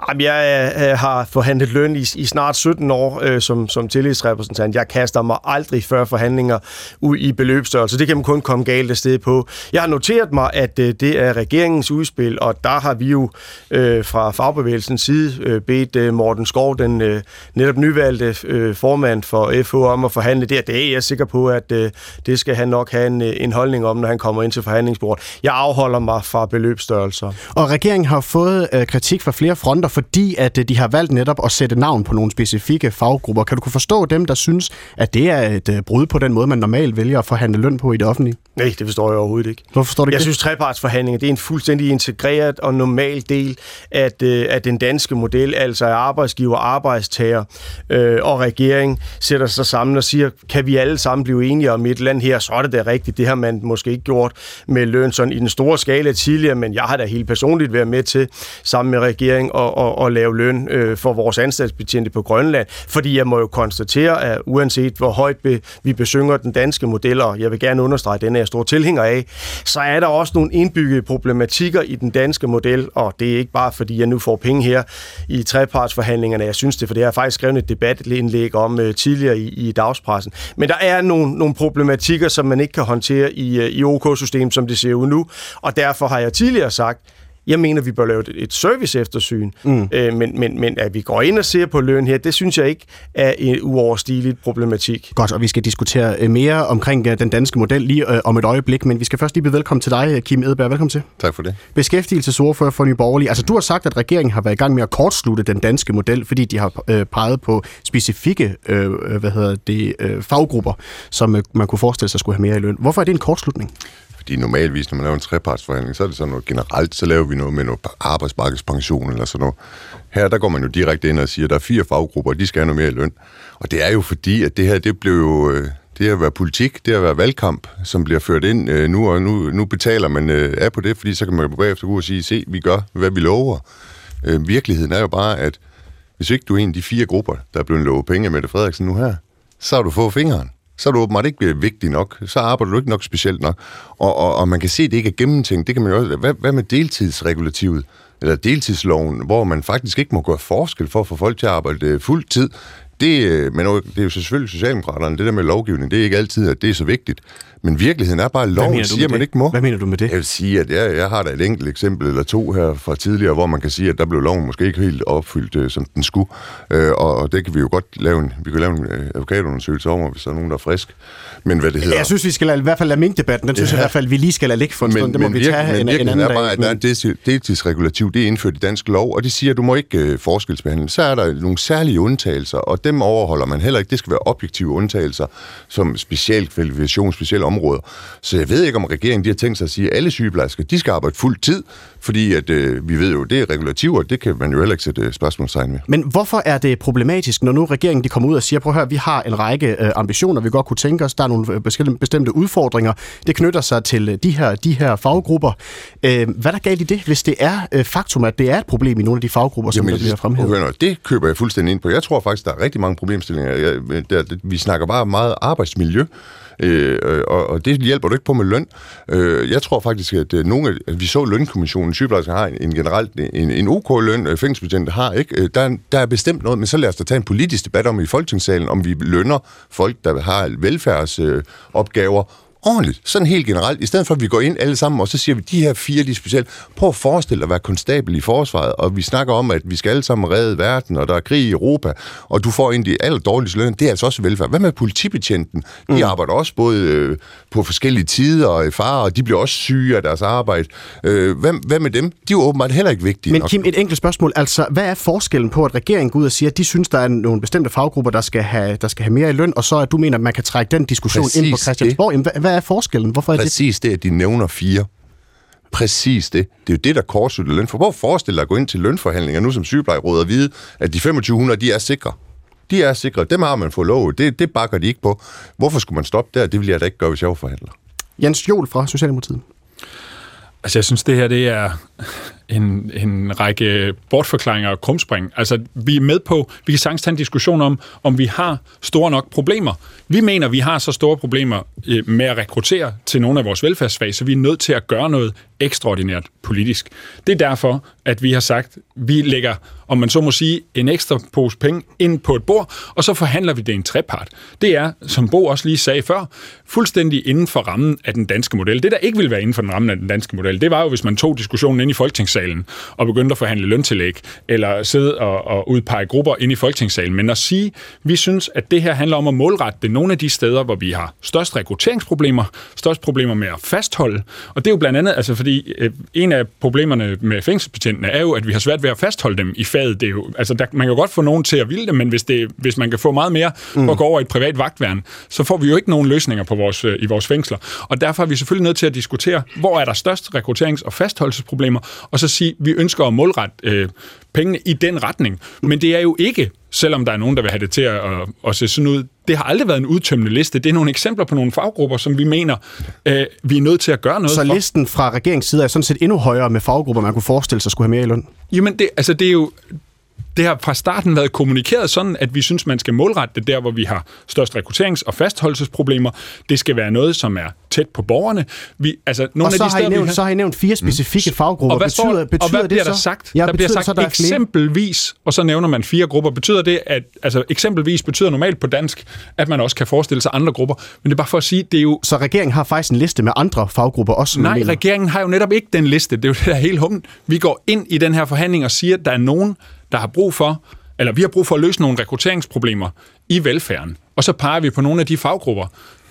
Jamen, jeg øh, har forhandlet løn i, i snart 17 år øh, som, som tillidsrepræsentant. Jeg kaster mig aldrig før forhandlinger ud i beløbsstørrelse. Det kan man kun komme galt af sted på. Jeg har noteret mig, at øh, det er regeringens udspil, og der har vi jo øh, fra fagbevægelsens side øh, bedt øh, Morten Skov, den øh, netop nyvalgte øh, formand for FH, om at forhandle det. Det er jeg sikker på, at øh, det skal han nok have en, øh, en holdning om, når han kommer ind til forhandlingsbordet. Jeg afholder mig fra beløbsstørrelser. Og regeringen har fået øh, kritik fra flere fronter, fordi at øh, de har valgt netop at sætte navn på nogle specifikke faggrupper. Kan du kunne forstå dem, der synes, at det er et øh, brud på den måde, man normalt vælger at forhandle løn på i det offentlige? Nej, det forstår jeg overhovedet ikke. Hvorfor forstår du ikke Jeg det? synes, trepartsforhandlinger det er en fuldstændig integreret og normal del af, øh, af den danske model, altså arbejdsgiver, arbejdstager øh, og regering sætter sig sammen og siger, kan vi alle sammen blive enige om et land her, så er det da rigtigt. Det har man måske ikke gjort med løn sådan i den store skala tidligere, men jeg har da helt personligt været med til sammen med regeringen og, og, og lave løn øh, for vores anstaltsbetjente på Grønland, fordi jeg må jo konstatere, at uanset hvor højt be, vi besynger den danske model, og jeg vil gerne understrege, den er jeg stor tilhænger af, så er der også nogle indbyggede problematikker i den danske model, og det er ikke bare fordi jeg nu får penge her i trepartsforhandlingerne, jeg synes det, for det har jeg faktisk skrevet et debatindlæg om øh, tidligere i, i dagspressen. Men der er nogle, nogle problematikker, som man ikke kan håndtere i, Øh, i OK-systemet, som det ser ud nu, og derfor har jeg tidligere sagt, jeg mener, vi bør lave et service eftersyn, mm. øh, men, men, men at vi går ind og ser på løn her, det synes jeg ikke er en uoverstigeligt problematik. Godt, og vi skal diskutere øh, mere omkring øh, den danske model lige øh, om et øjeblik, men vi skal først lige byde velkommen til dig, Kim Edberg. Velkommen til. Tak for det. Beskæftigelsesordfører for Nye Borgerlige. Altså, du har sagt, at regeringen har været i gang med at kortslutte den danske model, fordi de har øh, peget på specifikke øh, hvad hedder det, øh, faggrupper, som øh, man kunne forestille sig skulle have mere i løn. Hvorfor er det en kortslutning? Fordi normalvis, når man laver en trepartsforhandling, så er det sådan noget generelt, så laver vi noget med noget arbejdsmarkedspension eller sådan noget. Her, der går man jo direkte ind og siger, at der er fire faggrupper, og de skal have noget mere i løn. Og det er jo fordi, at det her, det blev jo... Øh, det at være politik, det at være valgkamp, som bliver ført ind øh, nu, og nu, nu betaler man øh, af på det, fordi så kan man jo bagefter gå og sige, se, vi gør, hvad vi lover. Øh, virkeligheden er jo bare, at hvis ikke du er en af de fire grupper, der er blevet lovet penge af Mette Frederiksen nu her, så har du fået fingeren så er du åbenbart ikke vigtig nok. Så arbejder du ikke nok specielt nok. Og, og, og man kan se, at det ikke er gennemtænkt. Det kan man jo også. Hvad, hvad med deltidsregulativet? Eller deltidsloven, hvor man faktisk ikke må gøre forskel for at få folk til at arbejde øh, fuld tid. Det, øh, men det er jo selvfølgelig Socialdemokraterne, det der med lovgivning, det er ikke altid, at det er så vigtigt. Men virkeligheden er bare, at loven siger, man det? ikke må. Hvad mener du med det? Jeg vil sige, at jeg, jeg har da et enkelt eksempel eller to her fra tidligere, hvor man kan sige, at der blev loven måske ikke helt opfyldt, øh, som den skulle. Øh, og, og det kan vi jo godt lave en, vi kan lave en øh, advokatundersøgelse over, hvis der er nogen, der er frisk. Men hvad det hedder... Jeg synes, vi skal lade, i hvert fald lade minkdebatten, den synes ja. jeg i hvert fald, vi lige skal lade ligge for en men, stund. Det må vi tage men en, en anden er dag. bare, at der er deltids- deltidsregulativ, det er indført i dansk lov, og det siger, at du må ikke øh, forskelsbehandle. Så er der nogle særlige undtagelser, og dem overholder man heller ikke. Det skal være objektive undtagelser, som special kvalifikation, områder. Så jeg ved ikke, om regeringen de har tænkt sig at sige, at alle sygeplejersker, de skal arbejde fuld tid, fordi at, øh, vi ved jo, det er regulativer, det kan man jo heller ikke sætte øh, spørgsmålstegn ved. Men hvorfor er det problematisk, når nu regeringen de kommer ud og siger, prøv at høre, vi har en række øh, ambitioner, vi godt kunne tænke os, der er nogle øh, bestemte- udfordringer, det knytter sig til øh, de her, de her faggrupper. Øh, hvad er der galt i det, hvis det er øh, faktum, at det er et problem i nogle af de faggrupper, som der bliver fremhævet? Nu, det køber jeg fuldstændig ind på. Jeg tror faktisk, der er rigtig mange problemstillinger. Jeg, der, vi snakker bare meget arbejdsmiljø, Øh, øh, og, og det hjælper du ikke på med løn. Øh, jeg tror faktisk, at, øh, nogle, af- at vi så lønkommissionen, sygeplejersker har en, en generelt en, en OK-løn, øh, fængselsbetjente har ikke. Øh, Der, er- der er bestemt noget, men så lad os da tage en politisk debat om i Folketingssalen, om vi lønner folk, der har velfærdsopgaver, øh, ordentligt, sådan helt generelt, i stedet for at vi går ind alle sammen, og så siger vi, de her fire, de er specielt. Prøv at forestille dig at være konstabel i forsvaret, og vi snakker om, at vi skal alle sammen redde verden, og der er krig i Europa, og du får en af de allerdårligste løn, det er altså også velfærd. Hvad med politibetjenten? De mm. arbejder også både øh, på forskellige tider og i fare, og de bliver også syge af deres arbejde. Øh, hvad, hvad med dem? De er jo åbenbart heller ikke vigtige Men nok. Kim, et enkelt spørgsmål. Altså, hvad er forskellen på, at regeringen går ud og siger, at de synes, der er nogle bestemte faggrupper, der skal have, der skal have mere i løn, og så at du mener, at man kan trække den diskussion Præcis ind på Christiansborg? Jamen, hvad, hvad er forskellen? Hvorfor er det? Præcis det, at de nævner fire. Præcis det. Det er jo det, der kortslutter løn. For hvor forestiller dig at gå ind til lønforhandlinger nu som sygeplejeråd og vide, at de 2500, de er sikre. De er sikre. Dem har man fået lov. Det, det bakker de ikke på. Hvorfor skulle man stoppe der? Det ville jeg da ikke gøre, hvis jeg var forhandler. Jens Jol fra Socialdemokratiet. Altså, jeg synes, det her det er en, en række bortforklaringer og krumspring. Altså, vi er med på, vi kan sagtens tage en diskussion om, om vi har store nok problemer. Vi mener, vi har så store problemer øh, med at rekruttere til nogle af vores velfærdsfag, så vi er nødt til at gøre noget ekstraordinært politisk. Det er derfor, at vi har sagt, vi lægger, om man så må sige, en ekstra pose penge ind på et bord, og så forhandler vi det i en trepart. Det er, som Bo også lige sagde før, fuldstændig inden for rammen af den danske model. Det, der ikke vil være inden for den rammen af den danske model, det var jo, hvis man tog diskussionen ind i Folketingssalen og begyndte at forhandle løntillæg, eller sidde og, og udpege grupper ind i Folketingssalen. Men at sige, vi synes, at det her handler om at målrette det nogle af de steder, hvor vi har størst rekrutteringsproblemer, størst problemer med at fastholde. Og det er jo blandt andet, altså fordi øh, en af problemerne med fængselsbetjentene er jo, at vi har svært ved at fastholde dem i faget. Det er jo, altså der, man kan jo godt få nogen til at ville det, men hvis, det, hvis man kan få meget mere mm. og gå over i et privat vagtværn, så får vi jo ikke nogen løsninger på vores, øh, i vores fængsler. Og derfor er vi selvfølgelig nødt til at diskutere, hvor er der størst rekrutterings- og fastholdelsesproblemer, og så sige, vi ønsker at målrette øh, pengene i den retning. Men det er jo ikke, selvom der er nogen, der vil have det til at, at, at se sådan ud, det har aldrig været en udtømmende liste. Det er nogle eksempler på nogle faggrupper, som vi mener, øh, vi er nødt til at gøre noget Så for. listen fra regeringens side er sådan set endnu højere med faggrupper, man kunne forestille sig skulle have mere i løn. Jamen, det, altså, det er jo... Det har fra starten været kommunikeret sådan, at vi synes, man skal målrette det der, hvor vi har størst rekrutterings- og fastholdelsesproblemer. Det skal være noget, som er tæt på borgerne. Vi, altså, nogle Og så af de har, I steder, vi nævnt, så har I nævnt fire specifikke faggrupper. og hvad, står, betyder, betyder og hvad det bliver så? der sagt? Ja, der bliver sagt så, der er eksempelvis, og så nævner man fire grupper. Betyder det, at altså, eksempelvis betyder normalt på dansk, at man også kan forestille sig andre grupper. Men det er bare for at sige, det er jo Så regeringen har faktisk en liste med andre faggrupper også? Nej, regeringen har jo netop ikke den liste. Det er jo det der hele humlen. Vi går ind i den her forhandling og siger, at der er nogen, der har brug for, eller vi har brug for at løse nogle rekrutteringsproblemer i velfærden. Og så peger vi på nogle af de faggrupper,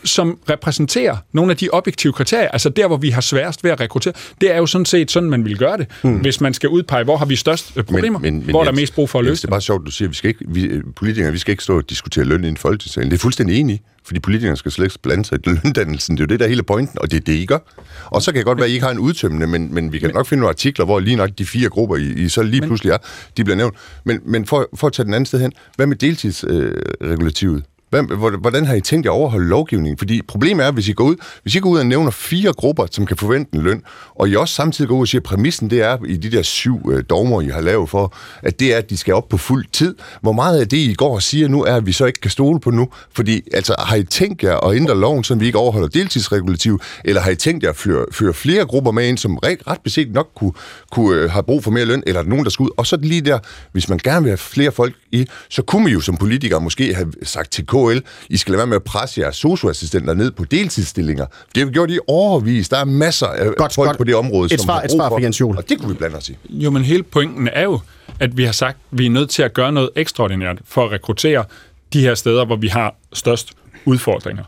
som repræsenterer nogle af de objektive kriterier, altså der, hvor vi har sværest ved at rekruttere, det er jo sådan set sådan, man vil gøre det, mm. hvis man skal udpege, hvor har vi størst øh, problemer, men, men, men, hvor er der mest brug for at løse Det er dem. bare sjovt, du siger, at vi skal ikke, vi, øh, politikere vi skal ikke stå og diskutere løn i en folketingssalen. Det er fuldstændig enig fordi politikerne skal slet ikke blande sig i løndannelsen. Det er jo det, der er hele pointen, og det er det, I gør. Og så kan det godt være, at I ikke har en udtømmende, men, men vi kan nok finde nogle artikler, hvor lige nok de fire grupper, I, I så lige pludselig er, de bliver nævnt. Men, men for, for at tage den anden sted hen, hvad med deltidsregulativet? Øh, Hvordan har I tænkt jer at overholde lovgivningen? Fordi problemet er, hvis I går ud, hvis I går ud og nævner fire grupper, som kan forvente en løn, og I også samtidig går ud og siger, at præmissen det er i de der syv øh, dogmer, I har lavet for, at det er, at de skal op på fuld tid. Hvor meget af det, I går og siger nu, er, at vi så ikke kan stole på nu? Fordi altså, har I tænkt jer at ændre loven, så vi ikke overholder deltidsregulativ, eller har I tænkt jer at føre, føre flere grupper med ind, som ret, ret beset nok kunne, kunne øh, have brug for mere løn, eller er der nogen, der skal ud? Og så lige der, hvis man gerne vil have flere folk i, så kunne man jo som politiker måske have sagt til KL, I skal lade være med at presse jeres socioassistenter ned på deltidsstillinger. Det har vi gjort i overvis. Der er masser af godt, folk godt. på det område, et som svar, har brug et svar for, Jens Jol. og det kunne vi blande os i. Jo, men hele pointen er jo, at vi har sagt, at vi er nødt til at gøre noget ekstraordinært for at rekruttere de her steder, hvor vi har størst udfordringer.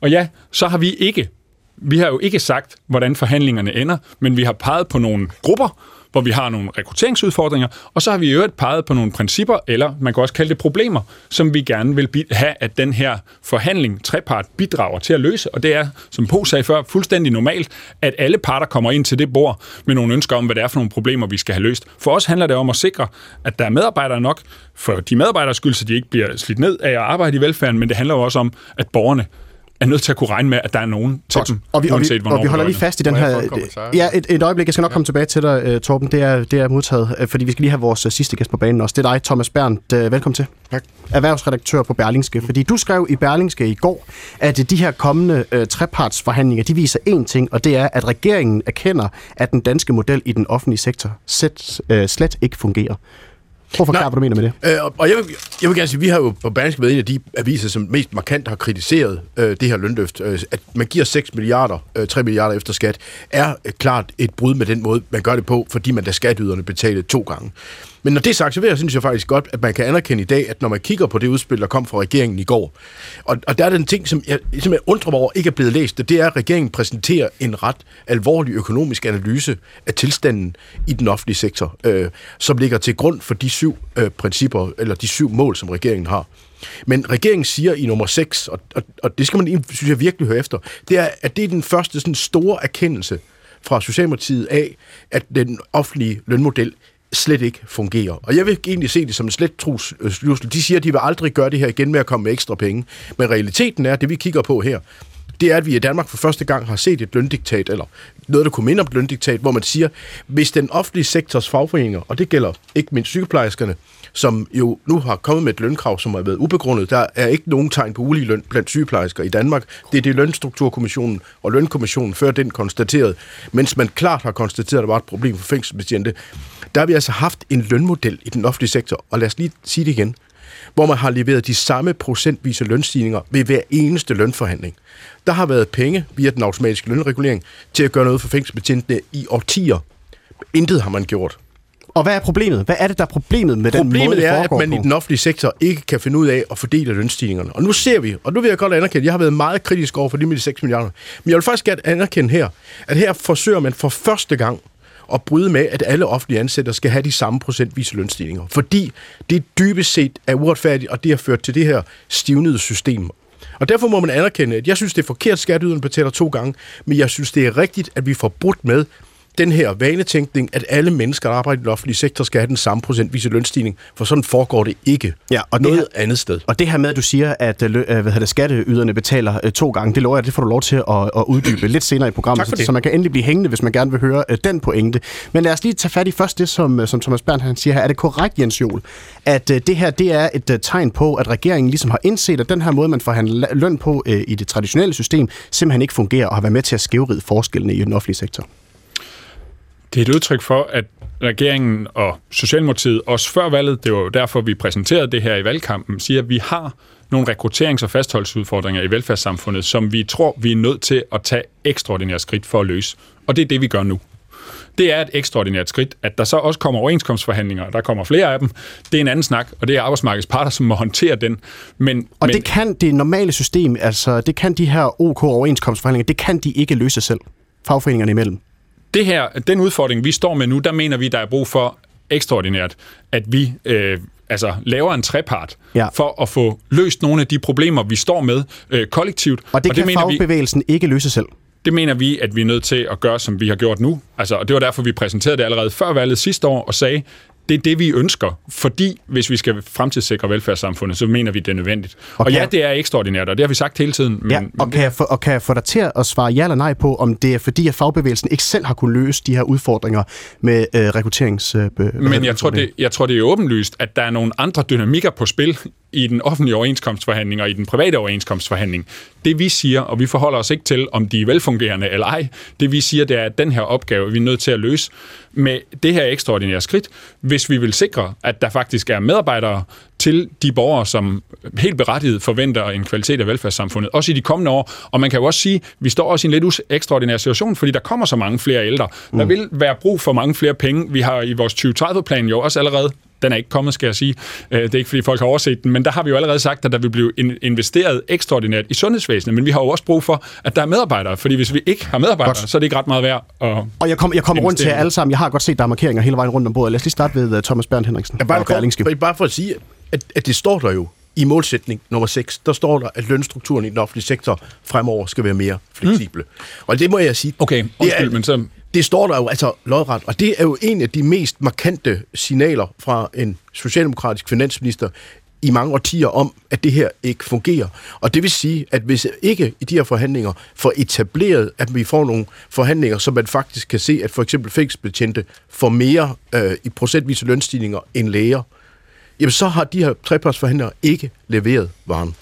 Og ja, så har vi ikke, vi har jo ikke sagt, hvordan forhandlingerne ender, men vi har peget på nogle grupper, hvor vi har nogle rekrutteringsudfordringer, og så har vi i øvrigt peget på nogle principper, eller man kan også kalde det problemer, som vi gerne vil have, at den her forhandling, trepart, bidrager til at løse. Og det er, som Po sagde før, fuldstændig normalt, at alle parter kommer ind til det bord med nogle ønsker om, hvad det er for nogle problemer, vi skal have løst. For os handler det om at sikre, at der er medarbejdere nok, for de medarbejdere skyld, så de ikke bliver slidt ned af at arbejde i velfærden, men det handler jo også om, at borgerne er nødt til at kunne regne med, at der er nogen til dem, og vi, uanset og vi, og vi holder lige fast i den her... Ja, et, et øjeblik. Jeg skal nok ja. komme tilbage til dig, øh, Torben. Det er, det er modtaget, øh, fordi vi skal lige have vores øh, sidste gæst på banen også. Det er dig, Thomas Berndt. Velkommen til. Tak. Erhvervsredaktør på Berlingske. Fordi du skrev i Berlingske i går, at de her kommende uh, trepartsforhandlinger, de viser én ting, og det er, at regeringen erkender, at den danske model i den offentlige sektor set, uh, slet ikke fungerer. Prøv at forklare, hvad du mener med det. Øh, og jeg vil, jeg vil gerne sige, at vi har jo på Berlingske været en af de aviser, som mest markant har kritiseret øh, det her lønløft. Øh, at man giver 6 milliarder, øh, 3 milliarder efter skat, er øh, klart et brud med den måde, man gør det på, fordi man da skatyderne betaler to gange. Men når det er sagt, så vil jeg, synes jeg faktisk godt, at man kan anerkende i dag, at når man kigger på det udspil, der kom fra regeringen i går, og, og der er den ting, som jeg, som jeg undrer mig over ikke er blevet læst, det er, at regeringen præsenterer en ret alvorlig økonomisk analyse af tilstanden i den offentlige sektor, øh, som ligger til grund for de syv øh, principper, eller de syv mål, som regeringen har. Men regeringen siger i nummer 6, og, og, og det skal man, synes jeg, virkelig høre efter, det er, at det er den første sådan store erkendelse fra Socialdemokratiet af, at den offentlige lønmodel slet ikke fungerer. Og jeg vil egentlig se det som en slet trus. Øh, de siger, at de vil aldrig gøre det her igen med at komme med ekstra penge. Men realiteten er, at det vi kigger på her, det er, at vi i Danmark for første gang har set et løndiktat, eller noget, der kunne minde om et løndiktat, hvor man siger, hvis den offentlige sektors fagforeninger, og det gælder ikke mindst sygeplejerskerne, som jo nu har kommet med et lønkrav, som har været ubegrundet. Der er ikke nogen tegn på ulige løn blandt sygeplejersker i Danmark. Det er det lønstrukturkommissionen og lønkommissionen før den konstateret, mens man klart har konstateret, at der var et problem for fængselsbetjente. Der har vi altså haft en lønmodel i den offentlige sektor, og lad os lige sige det igen, hvor man har leveret de samme procentvise lønstigninger ved hver eneste lønforhandling. Der har været penge via den automatiske lønregulering til at gøre noget for fængselsbetjentene i årtier. Intet har man gjort. Og hvad er problemet? Hvad er det, der er problemet med problemet den måde, det er, at man på? i den offentlige sektor ikke kan finde ud af at fordele lønstigningerne. Og nu ser vi, og nu vil jeg godt anerkende, at jeg har været meget kritisk over for de med de 6 milliarder. Men jeg vil faktisk gerne anerkende her, at her forsøger man for første gang at bryde med, at alle offentlige ansatte skal have de samme procentvise lønstigninger. Fordi det dybest set er uretfærdigt, og det har ført til det her stivnede system. Og derfor må man anerkende, at jeg synes, det er forkert, at skatteyderne betaler to gange, men jeg synes, det er rigtigt, at vi får brudt med, den her vanetænkning, at alle mennesker, der arbejder i den offentlige sektor, skal have den samme procentvise lønstigning, for sådan foregår det ikke ja, og noget her, andet sted. Og det her med, at du siger, at øh, hvad hedder det, skatteyderne betaler uh, to gange, det lover jeg, det får du lov til at, at uddybe lidt senere i programmet, så, så man kan endelig blive hængende, hvis man gerne vil høre den pointe. Men lad os lige tage fat i først det, som, som Thomas Berndt han siger her. Er det korrekt, Jens Jol, at det her det er et tegn på, at regeringen ligesom har indset, at den her måde, man forhandler løn på i det traditionelle system, simpelthen ikke fungerer og har været med til at skævride forskellene i den offentlige sektor? Det er et udtryk for, at regeringen og Socialdemokratiet også før valget, det var jo derfor, vi præsenterede det her i valgkampen, siger, at vi har nogle rekrutterings- og fastholdelsesudfordringer i velfærdssamfundet, som vi tror, vi er nødt til at tage ekstraordinære skridt for at løse. Og det er det, vi gør nu. Det er et ekstraordinært skridt. At der så også kommer overenskomstforhandlinger, og der kommer flere af dem, det er en anden snak, og det er arbejdsmarkedets parter, som må håndtere den. Men, og men, det kan det normale system, altså det kan de her OK overenskomstforhandlinger, det kan de ikke løse selv, fagforeningerne imellem det her, den udfordring, vi står med nu, der mener vi, der er brug for ekstraordinært, at vi øh, altså laver en trepart ja. for at få løst nogle af de problemer, vi står med øh, kollektivt. Og det og kan det fagbevægelsen vi, ikke løse selv? Det mener vi, at vi er nødt til at gøre, som vi har gjort nu. Altså, og det var derfor, vi præsenterede det allerede før valget sidste år og sagde, det er det, vi ønsker, fordi hvis vi skal fremtidssikre velfærdssamfundet, så mener vi, det er nødvendigt. Og, og ja, det er ekstraordinært, og det har vi sagt hele tiden. Men, ja, og, kan jeg få, og kan jeg få dig til at svare ja eller nej på, om det er fordi, at fagbevægelsen ikke selv har kunne løse de her udfordringer med øh, rekrutterings... Øh, men jeg tror, det, jeg tror, det er åbenlyst, at der er nogle andre dynamikker på spil i den offentlige overenskomstforhandling og i den private overenskomstforhandling. Det vi siger, og vi forholder os ikke til, om de er velfungerende eller ej, det vi siger, det er, at den her opgave, vi er nødt til at løse med det her ekstraordinære skridt, hvis vi vil sikre, at der faktisk er medarbejdere til de borgere, som helt berettiget forventer en kvalitet af velfærdssamfundet, også i de kommende år. Og man kan jo også sige, at vi står også i en lidt ekstraordinær situation, fordi der kommer så mange flere ældre. Mm. Der vil være brug for mange flere penge. Vi har i vores 2030-plan jo også allerede den er ikke kommet, skal jeg sige. Øh, det er ikke, fordi folk har overset den, men der har vi jo allerede sagt, at der vil blive investeret ekstraordinært i sundhedsvæsenet, men vi har jo også brug for, at der er medarbejdere, fordi hvis vi ikke har medarbejdere, godt. så er det ikke ret meget værd at Og jeg, kom, jeg kommer rundt til alle sammen. Jeg har godt set, der er markeringer hele vejen rundt om bordet. Lad os lige starte ved uh, Thomas Bernd Henriksen. Ja, bare, kort, bare for at sige, at, at det står der jo i målsætning nummer 6, der står der, at lønstrukturen i den offentlige sektor fremover skal være mere fleksible. Mm. Og det må jeg sige... Okay, undskyld, er, men så det står der jo altså lodret, og det er jo en af de mest markante signaler fra en socialdemokratisk finansminister i mange årtier om, at det her ikke fungerer. Og det vil sige, at hvis ikke i de her forhandlinger får etableret, at vi får nogle forhandlinger, som man faktisk kan se, at for eksempel fængselsbetjente får mere øh, i procentvise lønstigninger end læger, jamen så har de her trepartsforhandlere ikke leveret varen.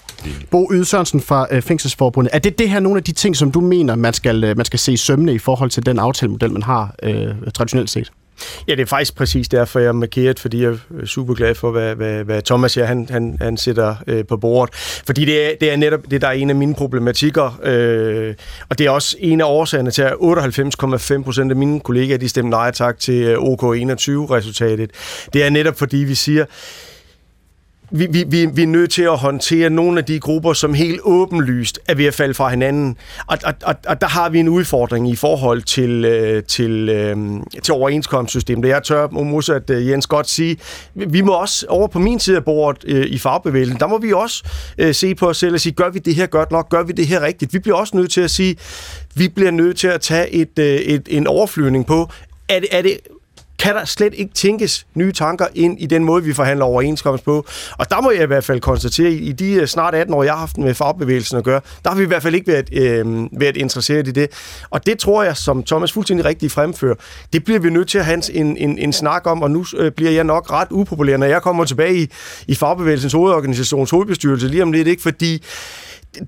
Bo Yde Sørensen fra øh, Fængselsforbundet. Er det det her nogle af de ting, som du mener, man skal, øh, man skal se i sømne i forhold til den aftalemodel, man har øh, traditionelt set? Ja, det er faktisk præcis derfor, jeg er markeret, fordi jeg er super glad for, hvad, hvad, hvad Thomas ja, han, han, han sætter øh, på bordet. Fordi det er, det er netop det, der er en af mine problematikker, øh, og det er også en af årsagerne til, at 98,5 procent af mine kollegaer, de stemmer nej tak til øh, OK21-resultatet. Det er netop fordi, vi siger, vi, vi, vi, vi er nødt til at håndtere nogle af de grupper, som helt åbenlyst er ved at falde fra hinanden. Og, og, og, og der har vi en udfordring i forhold til, øh, til, øh, til overenskomstsystemet. Jeg tør modsat øh, Jens godt sige, vi må også over på min side af bordet øh, i fagbevægelsen, der må vi også øh, se på os selv og sige, gør vi det her godt nok? Gør vi det her rigtigt? Vi bliver også nødt til at sige, vi bliver nødt til at tage et, øh, et, en overflyvning på, er det, er det kan der slet ikke tænkes nye tanker ind i den måde, vi forhandler overenskomst på. Og der må jeg i hvert fald konstatere, i de øh, snart 18 år, jeg har haft med fagbevægelsen at gøre, der har vi i hvert fald ikke været, øh, været interesseret i det. Og det tror jeg, som Thomas fuldstændig rigtigt fremfører, det bliver vi nødt til at have en, en, en snak om, og nu øh, bliver jeg nok ret upopulær, når jeg kommer tilbage i, i fagbevægelsens hovedorganisations hovedbestyrelse lige om lidt, ikke? fordi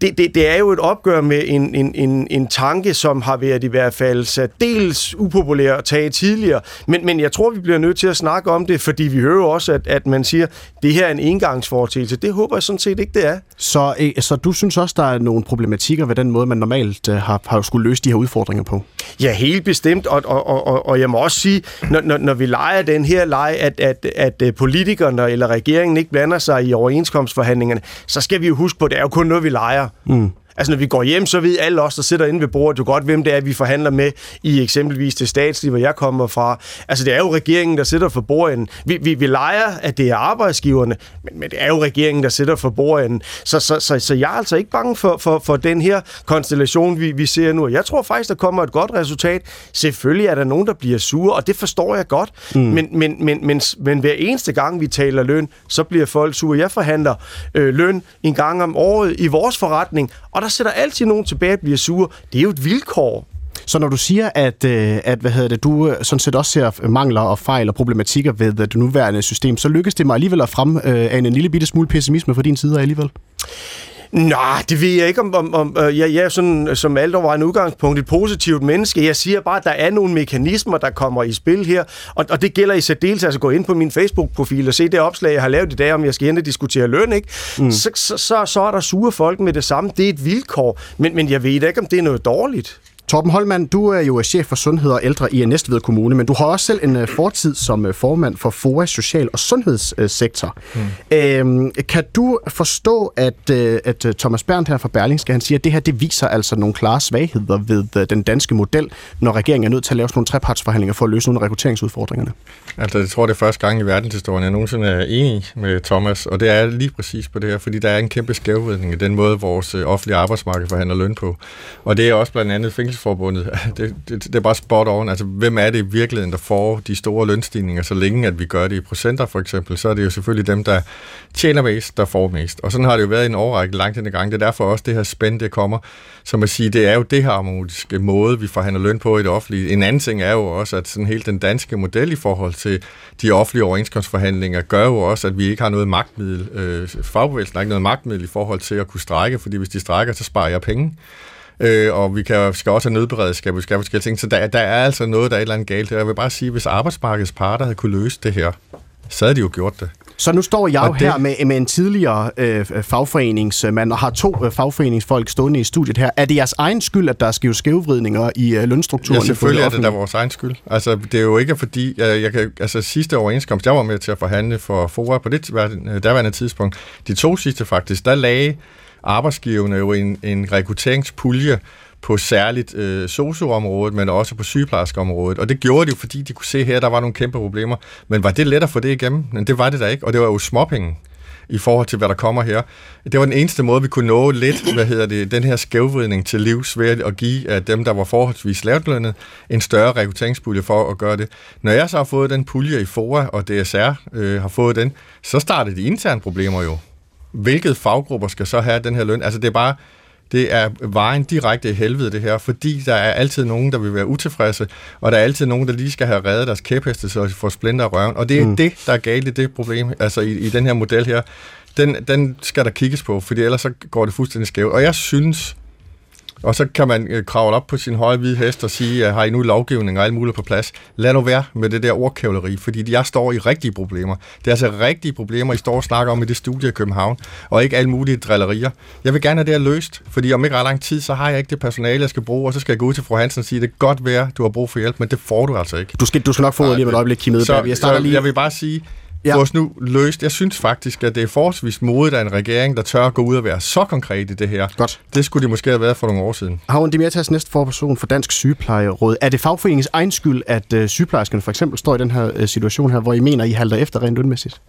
det, det, det er jo et opgør med en, en, en, en tanke, som har været i hvert fald særdeles upopulær at tage tidligere. Men, men jeg tror, vi bliver nødt til at snakke om det, fordi vi hører også, at, at man siger, det her er en engangsforetagelse. Det håber jeg sådan set ikke, det er. Så, øh, så du synes også, der er nogle problematikker ved den måde, man normalt øh, har, har skulle løse de her udfordringer på? Ja, helt bestemt. Og, og, og, og jeg må også sige, når, når, når vi leger den her leg, at, at, at øh, politikerne eller regeringen ikke blander sig i overenskomstforhandlingerne, så skal vi jo huske på, at det er jo kun noget, vi leger lejer. Mm. Altså, når vi går hjem, så ved alle os, der sidder inde ved bordet, jo godt, hvem det er, vi forhandler med i eksempelvis det statslige, hvor jeg kommer fra. Altså, det er jo regeringen, der sidder for bordenden. Vi, vi, vi leger, at det er arbejdsgiverne, men, men det er jo regeringen, der sidder for bordenden. Så, så, så, så jeg er altså ikke bange for, for, for den her konstellation, vi, vi ser nu. Jeg tror faktisk, der kommer et godt resultat. Selvfølgelig er der nogen, der bliver sure, og det forstår jeg godt. Mm. Men, men, men, men, men hver eneste gang, vi taler løn, så bliver folk sure. Jeg forhandler øh, løn en gang om året i vores forretning, og der sætter altid nogen tilbage og bliver sure. Det er jo et vilkår. Så når du siger, at, øh, at hvad hedder det, du øh, sådan set også ser mangler og fejl og problematikker ved øh, det nuværende system, så lykkes det mig alligevel at frem af en lille bitte smule pessimisme fra din side alligevel? Nej, det ved jeg ikke, om, om, om øh, jeg, jeg er sådan, som alt over en udgangspunkt et positivt menneske. Jeg siger bare, at der er nogle mekanismer, der kommer i spil her, og, og det gælder i særdeleshed altså gå ind på min Facebook-profil og se det opslag, jeg har lavet i dag, om jeg skal ind og diskutere løn, ikke? Mm. Så, så, så, så er der sure folk med det samme. Det er et vilkår, men, men jeg ved ikke, om det er noget dårligt. Torben Holmann, du er jo chef for sundhed og ældre i Næstved Kommune, men du har også selv en øh, fortid som øh, formand for FOA Social- og Sundhedssektor. Mm. Øhm, kan du forstå, at, øh, at Thomas Berndt her fra Berlingske, han siger, at det her det viser altså nogle klare svagheder ved den danske model, når regeringen er nødt til at lave sådan nogle trepartsforhandlinger for at løse nogle af rekrutteringsudfordringerne? Altså, jeg tror, det er første gang i verdenshistorien, jeg nogensinde er enig med Thomas, og det er lige præcis på det her, fordi der er en kæmpe skævvidning i den måde, vores offentlige arbejdsmarked forhandler løn på. Og det er også blandt andet Handelsforbundet, det, det, det er bare spot on. Altså, hvem er det i virkeligheden, der får de store lønstigninger, så længe at vi gør det i procenter for eksempel, så er det jo selvfølgelig dem, der tjener mest, der får mest. Og sådan har det jo været i en overrække langt den gang. Det er derfor også det her spænd, det kommer. Som at sige, det er jo det harmoniske måde, vi forhandler løn på i det offentlige. En anden ting er jo også, at sådan hele den danske model i forhold til de offentlige overenskomstforhandlinger gør jo også, at vi ikke har noget magtmiddel. Øh, fagbevægelsen har ikke noget magtmiddel i forhold til at kunne strække, fordi hvis de strækker, så sparer jeg penge øh, og vi kan, skal også have nødberedskab, vi skal have forskellige ting. Så der, der er altså noget, der er et eller andet galt. Jeg vil bare sige, hvis arbejdsmarkedets parter havde kunne løse det her, så havde de jo gjort det. Så nu står jeg jo det... her med, med en tidligere øh, fagforeningsmand og har to øh, fagforeningsfolk stående i studiet her. Er det jeres egen skyld, at der sker skævvridninger i øh, lønstrukturen? Ja, selvfølgelig er det da vores egen skyld. Altså, det er jo ikke fordi, jeg, jeg kan, altså sidste overenskomst, jeg var med til at forhandle for FOA på det derværende tidspunkt. De to sidste faktisk, der lagde arbejdsgiverne jo en, en rekrutteringspulje på særligt øh, socioområdet, men også på sygeplejerskeområdet. Og det gjorde de jo, fordi de kunne se her, at der var nogle kæmpe problemer. Men var det let at få det igennem? Men det var det da ikke, og det var jo småpenge i forhold til, hvad der kommer her. Det var den eneste måde, vi kunne nå lidt, hvad hedder det, den her skævvridning til livs ved at give at dem, der var forholdsvis lavtlønnet, en større rekrutteringspulje for at gøre det. Når jeg så har fået den pulje i FOA, og DSR øh, har fået den, så startede de interne problemer jo hvilket faggrupper skal så have den her løn? Altså det er bare, det er vejen direkte i helvede det her, fordi der er altid nogen, der vil være utilfredse, og der er altid nogen, der lige skal have reddet deres kæpheste, så de får splinter af røven. Og det er mm. det, der er galt i det problem, altså i, i den her model her. Den, den skal der kigges på, fordi ellers så går det fuldstændig skævt. Og jeg synes, og så kan man øh, kravle op på sin høje hvide hest og sige, at har I nu lovgivning og alt muligt på plads? Lad nu være med det der ordkævleri, fordi jeg står i rigtige problemer. Det er altså rigtige problemer, I står og snakker om i det studie i København, og ikke alle mulige drillerier. Jeg vil gerne have det her løst, fordi om ikke ret lang tid, så har jeg ikke det personale, jeg skal bruge, og så skal jeg gå ud til fru Hansen og sige, det er godt være, du har brug for hjælp, men det får du altså ikke. Du skal, du skal nok få lige et øjeblik, Kim så, jeg, så lige. jeg vil bare sige, ja. os nu løst. Jeg synes faktisk, at det er forholdsvis modigt af en regering, der tør at gå ud og være så konkret i det her. Godt. Det skulle de måske have været for nogle år siden. Havn Dimitas, næste forperson for Dansk Sygeplejeråd. Er det fagforeningens egen skyld, at uh, sygeplejerskerne for eksempel står i den her uh, situation her, hvor I mener, I halter efter rent lønmæssigt?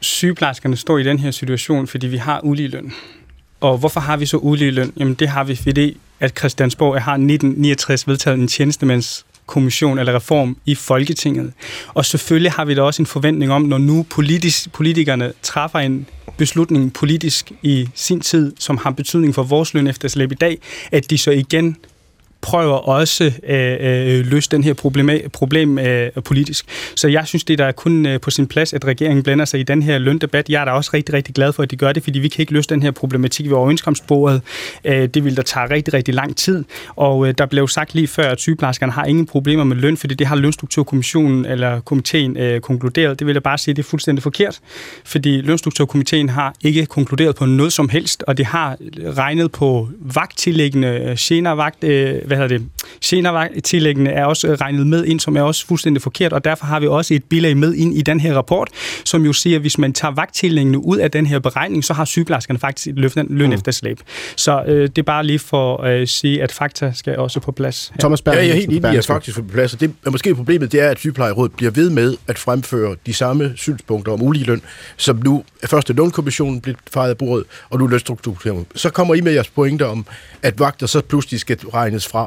Sygeplejerskerne står i den her situation, fordi vi har ulige løn. Og hvorfor har vi så ulige løn? Jamen det har vi, fordi at Christiansborg har 1969 vedtaget en tjenestemands kommission eller reform i Folketinget. Og selvfølgelig har vi da også en forventning om, når nu politisk, politikerne træffer en beslutning politisk i sin tid, som har betydning for vores løn efter i dag, at de så igen prøver også at øh, øh, løse den her problem, problem øh, politisk. Så jeg synes, det der er kun øh, på sin plads, at regeringen blander sig i den her løndebat. Jeg er da også rigtig, rigtig glad for, at de gør det, fordi vi kan ikke løse den her problematik ved overenskomstbordet. Øh, det vil der tage rigtig, rigtig lang tid. Og øh, der blev sagt lige før, at sygeplejerskerne har ingen problemer med løn, fordi det har lønstrukturkommissionen eller komiteen øh, konkluderet. Det vil jeg bare sige, det er fuldstændig forkert, fordi lønstrukturkomiteen har ikke konkluderet på noget som helst, og det har regnet på vagttillæggende, øh, gener vagt, øh, hvad hedder det, senere er også regnet med ind, som er også fuldstændig forkert, og derfor har vi også et bilag med ind i den her rapport, som jo siger, at hvis man tager vagttillæggene ud af den her beregning, så har sygeplejerskerne faktisk et løn, løn mm. efter slæb. Så øh, det er bare lige for at øh, sige, at fakta skal også på plads. Her. Thomas Berg, ja, jeg er helt enig i, at faktisk på plads. Og det er måske problemet, det er, at sygeplejerådet bliver ved med at fremføre de samme synspunkter om ulige løn, som nu først er lønkommissionen blev fejret af bordet, og nu lønstrukturen. Så kommer I med jeres pointer om, at vagter så pludselig skal regnes fra.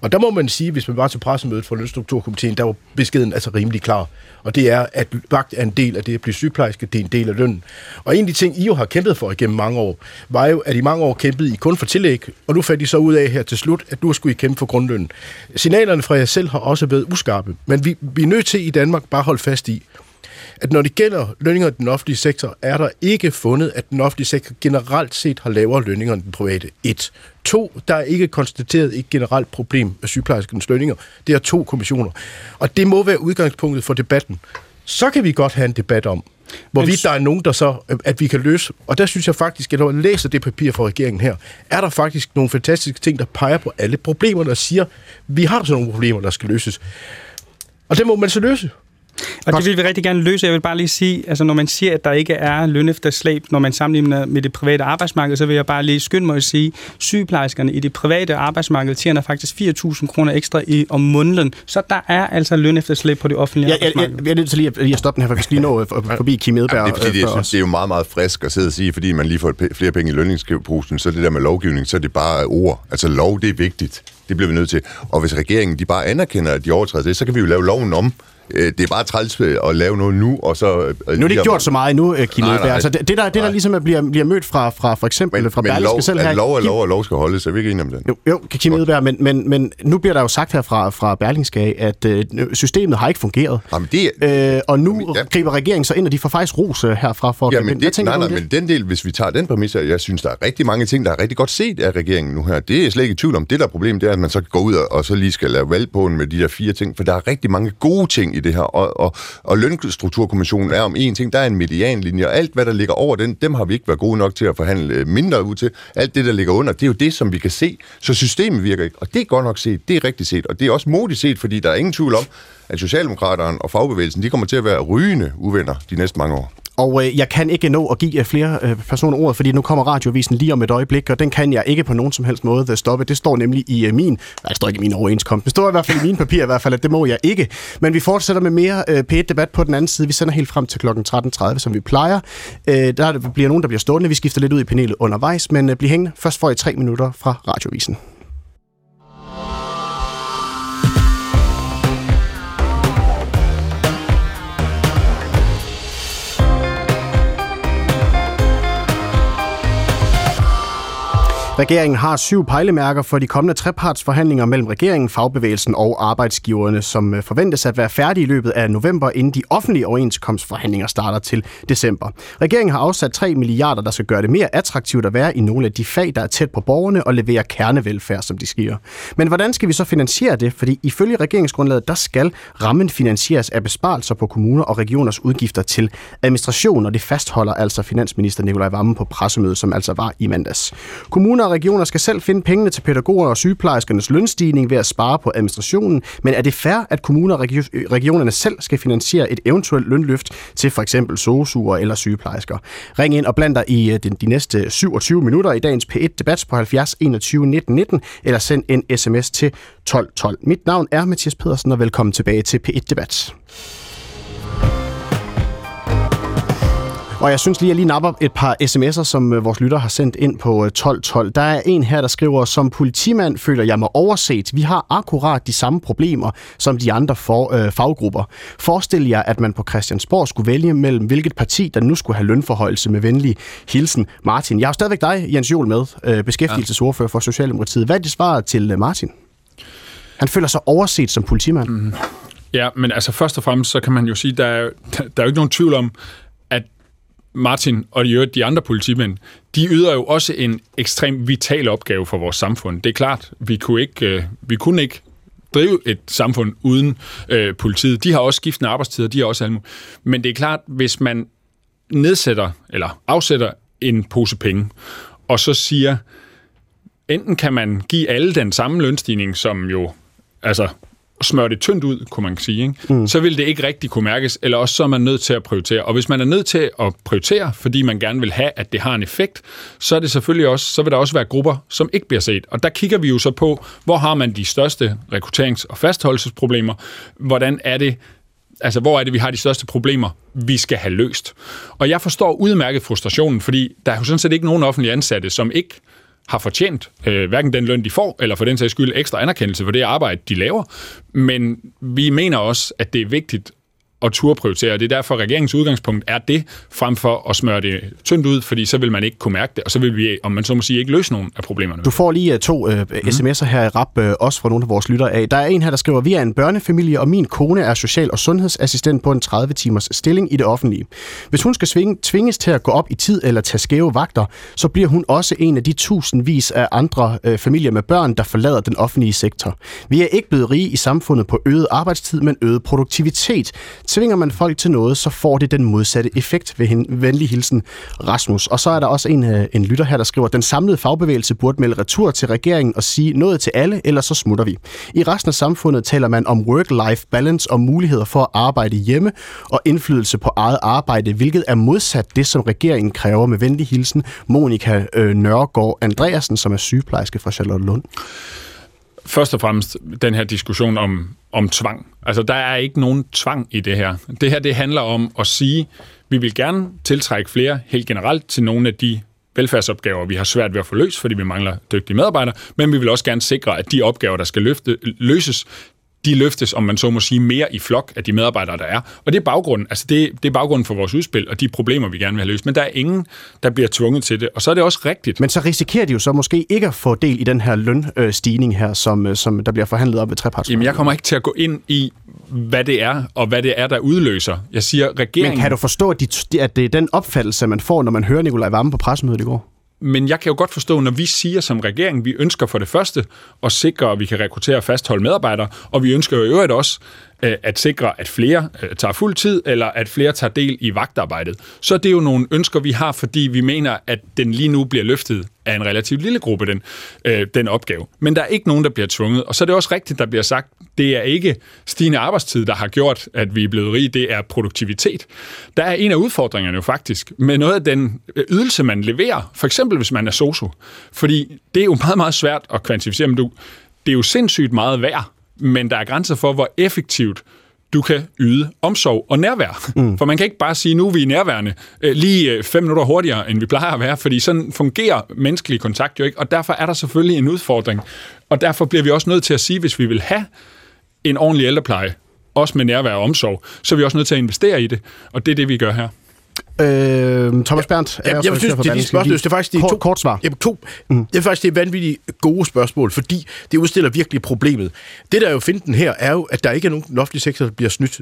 Og der må man sige, hvis man var til pressemødet for Lønstrukturkomiteen, der var beskeden altså rimelig klar. Og det er, at vagt er en del af det at blive sygeplejerske, det er en del af lønnen. Og en af de ting, I jo har kæmpet for igennem mange år, var jo, at i mange år kæmpede I kun for tillæg, og nu fandt I så ud af her til slut, at nu skulle I kæmpe for grundlønnen. Signalerne fra jer selv har også været uskarpe, men vi, vi er nødt til i Danmark bare holde fast i, at når det gælder lønninger i den offentlige sektor, er der ikke fundet, at den offentlige sektor generelt set har lavere lønninger end den private. Et. To, der er ikke konstateret et generelt problem med sygeplejerskernes lønninger. Det er to kommissioner. Og det må være udgangspunktet for debatten. Så kan vi godt have en debat om, hvorvidt der er nogen, der så, at vi kan løse. Og der synes jeg faktisk, at når jeg læser det papir fra regeringen her, er der faktisk nogle fantastiske ting, der peger på alle problemerne og siger, vi har sådan nogle problemer, der skal løses. Og det må man så løse. Og det vil vi rigtig gerne løse. Jeg vil bare lige sige, altså når man siger, at der ikke er lønefterslæb, når man sammenligner med det private arbejdsmarked, så vil jeg bare lige skynde mig at sige, at sygeplejerskerne i det private arbejdsmarked tjener faktisk 4.000 kroner ekstra i, om måneden. Så der er altså lønefterslæb på det offentlige ja, arbejdsmarked. Jeg, jeg, jeg er nødt til lige at, lige at stoppe den her, for vi skal lige nå øh, forbi Kim Edberg. Jamen, det er, fordi, jeg synes, det er jo meget, meget frisk at sidde og sige, fordi man lige får flere penge i lønningsposen, så det der med lovgivning, så er det bare ord. Altså lov, det er vigtigt. Det bliver vi nødt til. Og hvis regeringen de bare anerkender, at de overtræder det, så kan vi jo lave loven om. Øh, Det er bare træls øh, at lave noget nu, og så... øh, Nu er det ikke gjort så meget endnu, Kim Nej, nej. Altså, det, det, der, det der Nej. ligesom er- bliver, bliver mødt fra, fra for eksempel Men, fra men lov, selv her. lov er lov, og lov skal holdes. Er vi ikke enige om den? Jo, jo Kim Edberg, men, men, men nu bliver der jo sagt her fra, fra Berlingske, at øh, systemet har ikke fungeret. Jamen, det, Øh, og nu Jamen, ja. griber regeringen så ind, og de får faktisk ros herfra for Ja, men det, nej, nej, det? men den del, hvis vi tager den præmis, jeg synes, der er rigtig mange ting, der er rigtig godt set af regeringen nu her. Det er jeg slet ikke i tvivl om. Det der er problemet, det er, at man så går ud og, og så lige skal lave valg på med de der fire ting, for der er rigtig mange gode ting i det her. Og, og, og lønstrukturkommissionen er om én ting, der er en medianlinje, og alt, hvad der ligger over den, dem har vi ikke været gode nok til at forhandle øh, mindre ud til. Alt det, der ligger under, det er jo det, som vi kan se. Så systemet virker ikke, og det er godt nok set, det er rigtigt set, og det er også modigt set, fordi der er ingen tvivl om, at Socialdemokraterne og fagbevægelsen, de kommer til at være rygende uvenner de næste mange år. Og øh, jeg kan ikke nå at give øh, flere øh, personer ordet, fordi nu kommer radiovisen lige om et øjeblik, og den kan jeg ikke på nogen som helst måde øh, stoppe. Det står nemlig i øh, min, nej, det står ikke i min overenskomst, det står i hvert fald i mine papirer i hvert fald, at det må jeg ikke. Men vi fortsætter med mere øh, P1-debat på den anden side. Vi sender helt frem til kl. 13.30, som vi plejer. Øh, der bliver nogen, der bliver stående. Vi skifter lidt ud i panelet undervejs, men øh, bliv hængende. Først får I tre minutter fra radiovisen. Regeringen har syv pejlemærker for de kommende trepartsforhandlinger mellem regeringen, fagbevægelsen og arbejdsgiverne, som øh, forventes at være færdige i løbet af november, inden de offentlige overenskomstforhandlinger starter til december. Regeringen har afsat 3 milliarder, der skal gøre det mere attraktivt at være i nogle af de fag, der er tæt på borgerne og leverer kernevelfærd, som de siger. Men hvordan skal vi så finansiere det? Fordi ifølge regeringsgrundlaget, der skal rammen finansieres af besparelser på kommuner og regioners udgifter til administration, og det fastholder altså finansminister Nikolaj Vammen på pressemødet, som altså var i mandags. Kommuner og regioner skal selv finde pengene til pædagoger og sygeplejerskernes lønstigning ved at spare på administrationen, men er det fair, at kommuner og øh, regionerne selv skal finansiere et eventuelt lønløft til for eksempel sosuer eller sygeplejersker? Ring ind og bland dig i øh, de, næste 27 minutter i dagens P1-debat på 70 21 19 19, eller send en sms til 1212. 12. Mit navn er Mathias Pedersen, og velkommen tilbage til P1-debat. Og jeg synes lige, at jeg lige napper et par sms'er, som øh, vores lytter har sendt ind på øh, 1212. Der er en her, der skriver, som politimand føler jeg mig overset. Vi har akkurat de samme problemer som de andre for, øh, faggrupper. Forestil jer, at man på Christiansborg skulle vælge mellem hvilket parti, der nu skulle have lønforhøjelse med venlig hilsen. Martin, jeg har stadigvæk dig, Jens Jol, med, øh, beskæftigelsesordfører for Socialdemokratiet. Hvad er det svar til øh, Martin? Han føler sig overset som politimand. Mm. Ja, men altså først og fremmest, så kan man jo sige, der er, der er jo ikke nogen tvivl om, Martin og i øvrigt de andre politimænd, de yder jo også en ekstrem vital opgave for vores samfund. Det er klart, vi kunne ikke, øh, vi kunne ikke drive et samfund uden øh, politiet. De har også skiftende arbejdstider, de har også alt muligt. Men det er klart, hvis man nedsætter eller afsætter en pose penge, og så siger, enten kan man give alle den samme lønstigning, som jo altså smøre det tyndt ud, kunne man sige, ikke? Mm. så vil det ikke rigtig kunne mærkes, eller også så er man nødt til at prioritere. Og hvis man er nødt til at prioritere, fordi man gerne vil have, at det har en effekt, så er det selvfølgelig også, så vil der også være grupper, som ikke bliver set. Og der kigger vi jo så på, hvor har man de største rekrutterings- og fastholdelsesproblemer, hvordan er det, altså hvor er det, vi har de største problemer, vi skal have løst. Og jeg forstår udmærket frustrationen, fordi der er jo sådan set ikke nogen offentlige ansatte, som ikke har fortjent øh, hverken den løn, de får, eller for den sags skyld ekstra anerkendelse for det arbejde, de laver. Men vi mener også, at det er vigtigt at turprioritere, og det er derfor, regeringens udgangspunkt er det, frem for at smøre det tyndt ud, fordi så vil man ikke kunne mærke det, og så vil vi, om man så må sige, ikke løse nogen af problemerne. Du får lige uh, to uh, sms'er her i rap, uh, også fra nogle af vores lyttere af. Der er en her, der skriver, vi er en børnefamilie, og min kone er social- og sundhedsassistent på en 30-timers stilling i det offentlige. Hvis hun skal svinge, tvinges til at gå op i tid eller tage skæve vagter, så bliver hun også en af de tusindvis af andre uh, familier med børn, der forlader den offentlige sektor. Vi er ikke blevet rige i samfundet på øget arbejdstid, men øget produktivitet. Tvinger man folk til noget, så får det den modsatte effekt ved hen, venlig hilsen Rasmus. Og så er der også en, øh, en lytter her, der skriver, den samlede fagbevægelse burde melde retur til regeringen og sige noget til alle, eller så smutter vi. I resten af samfundet taler man om work-life balance og muligheder for at arbejde hjemme og indflydelse på eget arbejde, hvilket er modsat det, som regeringen kræver med venlig hilsen Monika øh, Nørgaard Andreasen, som er sygeplejerske fra Charlotte Lund. Først og fremmest den her diskussion om, om tvang. Altså, der er ikke nogen tvang i det her. Det her, det handler om at sige, vi vil gerne tiltrække flere helt generelt til nogle af de velfærdsopgaver, vi har svært ved at få løst, fordi vi mangler dygtige medarbejdere, men vi vil også gerne sikre, at de opgaver, der skal løfte, løses, de løftes, om man så må sige, mere i flok af de medarbejdere, der er. Og det er baggrunden, altså det, det er baggrunden for vores udspil og de problemer, vi gerne vil have løst. Men der er ingen, der bliver tvunget til det. Og så er det også rigtigt. Men så risikerer de jo så måske ikke at få del i den her lønstigning her, som, øh, som der bliver forhandlet op ved treparts. Jamen, jeg kommer ikke til at gå ind i, hvad det er, og hvad det er, der udløser. Jeg siger, regeringen... Men kan du forstå, at, de, at det er den opfattelse, man får, når man hører Nikolaj Vammen på pressemødet i går? Men jeg kan jo godt forstå, når vi siger som regering, vi ønsker for det første at sikre, at vi kan rekruttere og fastholde medarbejdere, og vi ønsker jo i øvrigt også øh, at sikre, at flere øh, tager fuld tid, eller at flere tager del i vagtarbejdet. Så det er jo nogle ønsker, vi har, fordi vi mener, at den lige nu bliver løftet af en relativt lille gruppe, den, øh, den opgave. Men der er ikke nogen, der bliver tvunget. Og så er det også rigtigt, der bliver sagt, det er ikke stigende arbejdstid, der har gjort, at vi er blevet rige, det er produktivitet. Der er en af udfordringerne jo faktisk med noget af den øh, ydelse, man leverer, for eksempel hvis man er sosu. Fordi det er jo meget, meget svært at kvantificere, men du, det er jo sindssygt meget værd, men der er grænser for, hvor effektivt du kan yde omsorg og nærvær. Mm. For man kan ikke bare sige, nu er vi nærværende øh, lige øh, fem minutter hurtigere, end vi plejer at være, fordi sådan fungerer menneskelig kontakt jo ikke, og derfor er der selvfølgelig en udfordring. Og derfor bliver vi også nødt til at sige, hvis vi vil have en ordentlig ældrepleje, også med nærvær og omsorg, så er vi også nødt til at investere i det, og det er det, vi gør her. Øh, Thomas Berndt ja, jeg, jeg synes, det er de spørgsmål, det er faktisk de kort, to, kort svar. Jamen, to, mm. Det er faktisk det er vanvittigt gode spørgsmål, fordi det udstiller virkelig problemet. Det, der er jo finden her, er jo, at der ikke er nogen den offentlige sektor, der bliver snydt.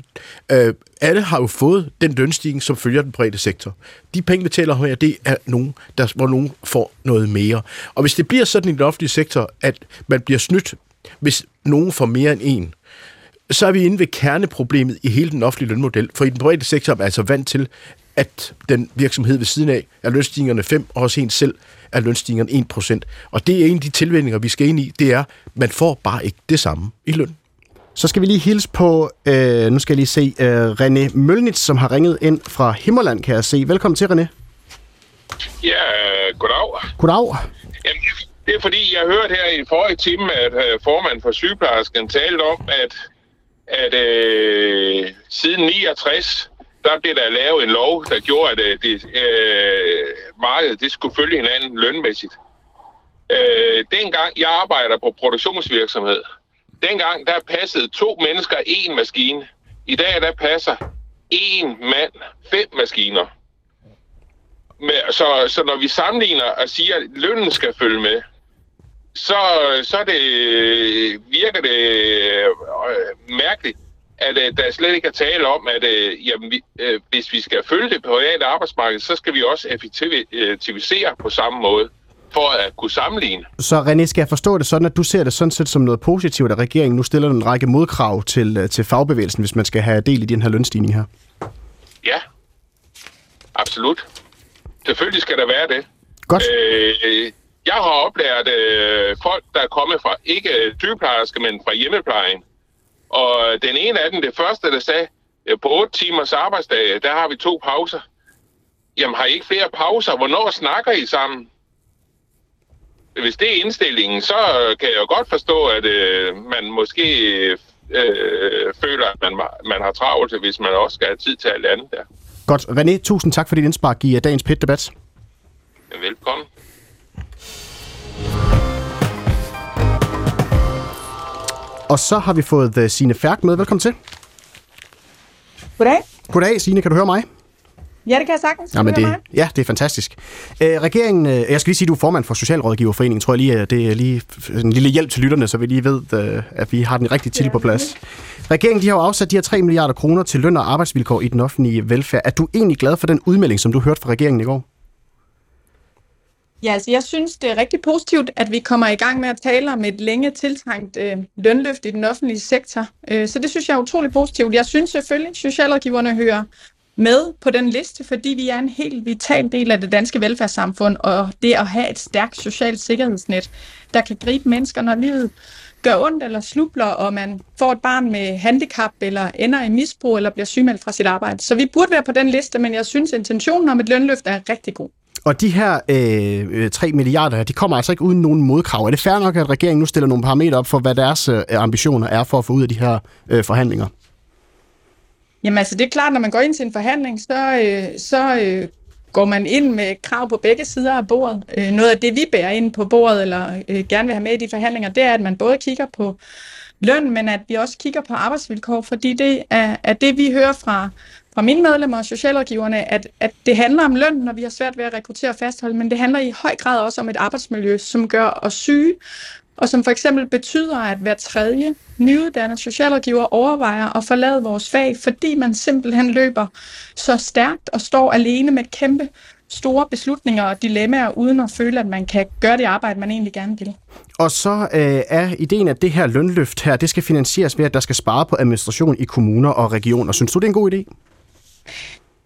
Øh, alle har jo fået den lønstigning, som følger den private sektor. De penge, vi taler her, det er nogen, der, hvor nogen får noget mere. Og hvis det bliver sådan i den offentlige sektor, at man bliver snydt, hvis nogen får mere end en, så er vi inde ved kerneproblemet i hele den offentlige lønmodel. For i den private sektor er man altså vant til, at den virksomhed ved siden af er lønstigningerne 5, og også en selv er lønstigningerne 1 procent. Og det er en af de tilvændinger, vi skal ind i, det er, man får bare ikke det samme i løn. Så skal vi lige hilse på, øh, nu skal jeg lige se, øh, René Mølnitz, som har ringet ind fra Himmerland, kan jeg se. Velkommen til, René. Ja, goddag. Goddag. Jamen, det er fordi, jeg hørte her i forrige time, at øh, formanden for sygeplejersken talte om, at, at øh, siden 69 der blev der lavet en lov, der gjorde, at øh, det, øh, markedet det skulle følge hinanden lønmæssigt. Øh, dengang jeg arbejder på produktionsvirksomhed, dengang der passede to mennesker en maskine. I dag der passer en mand fem maskiner. Med, så, så når vi sammenligner og siger, at lønnen skal følge med, så, så det, øh, virker det øh, mærkeligt, at øh, der slet ikke er tale om, at øh, jamen, vi, øh, hvis vi skal følge det private arbejdsmarked, så skal vi også effektivisere på samme måde for at kunne sammenligne. Så René, skal jeg forstå det sådan, at du ser det sådan set som noget positivt, at regeringen nu stiller en række modkrav til, øh, til fagbevægelsen, hvis man skal have del i den her lønstigning her? Ja, absolut. Selvfølgelig skal der være det. Godt. Øh, jeg har oplært øh, folk, der er kommet fra, ikke sygeplejerske, men fra hjemmeplejen, og den ene af dem, det første, der sagde, på 8 timers arbejdsdag, der har vi to pauser. Jamen, har I ikke flere pauser? Hvornår snakker I sammen? Hvis det er indstillingen, så kan jeg jo godt forstå, at øh, man måske øh, føler, at man, man har travlt, hvis man også skal have tid til alt andet der. Godt. René, tusind tak for din indspark i dagens PIT-debat. Velkommen. Og så har vi fået uh, Signe Færk med. Velkommen til. Goddag. Goddag, Signe. Kan du høre mig? Ja, det kan jeg sagtens. Jamen, det, ja, det er fantastisk. Øh, regeringen, øh, jeg skal lige sige, at du er formand for Socialrådgiverforeningen. Tror jeg lige, det er lige en lille hjælp til lytterne, så vi lige ved, øh, at vi har den rigtige titel på plads. Regeringen de har jo afsat de her 3 milliarder kroner til løn og arbejdsvilkår i den offentlige velfærd. Er du egentlig glad for den udmelding, som du hørte fra regeringen i går? Ja, altså jeg synes, det er rigtig positivt, at vi kommer i gang med at tale om et længe tiltrængt øh, lønløft i den offentlige sektor. Øh, så det synes jeg er utrolig positivt. Jeg synes selvfølgelig, at socialrådgiverne hører med på den liste, fordi vi er en helt vital del af det danske velfærdssamfund, og det at have et stærkt socialt sikkerhedsnet, der kan gribe mennesker, når livet gør ondt eller slubler, og man får et barn med handicap, eller ender i misbrug, eller bliver sygemeldt fra sit arbejde. Så vi burde være på den liste, men jeg synes, intentionen om et lønløft er rigtig god. Og de her øh, øh 3 milliarder de kommer altså ikke uden nogen modkrav. Er det fair nok, at regeringen nu stiller nogle parametre op for, hvad deres øh, ambitioner er for at få ud af de her øh, forhandlinger? Jamen altså, det er klart, når man går ind til en forhandling, så, øh, så øh, går man ind med krav på begge sider af bordet. Øh, noget af det, vi bærer ind på bordet, eller øh, gerne vil have med i de forhandlinger, det er, at man både kigger på løn, men at vi også kigger på arbejdsvilkår, fordi det er, er det, vi hører fra, fra mine medlemmer og socialrådgiverne, at, at det handler om løn, når vi har svært ved at rekruttere og fastholde, men det handler i høj grad også om et arbejdsmiljø, som gør os syge, og som for eksempel betyder, at hver tredje nyuddannede socialrådgiver overvejer at forlade vores fag, fordi man simpelthen løber så stærkt og står alene med kæmpe store beslutninger og dilemmaer, uden at føle, at man kan gøre det arbejde, man egentlig gerne vil. Og så øh, er ideen, at det her lønløft her, det skal finansieres ved, at der skal spare på administration i kommuner og regioner. Synes du, det er en god idé?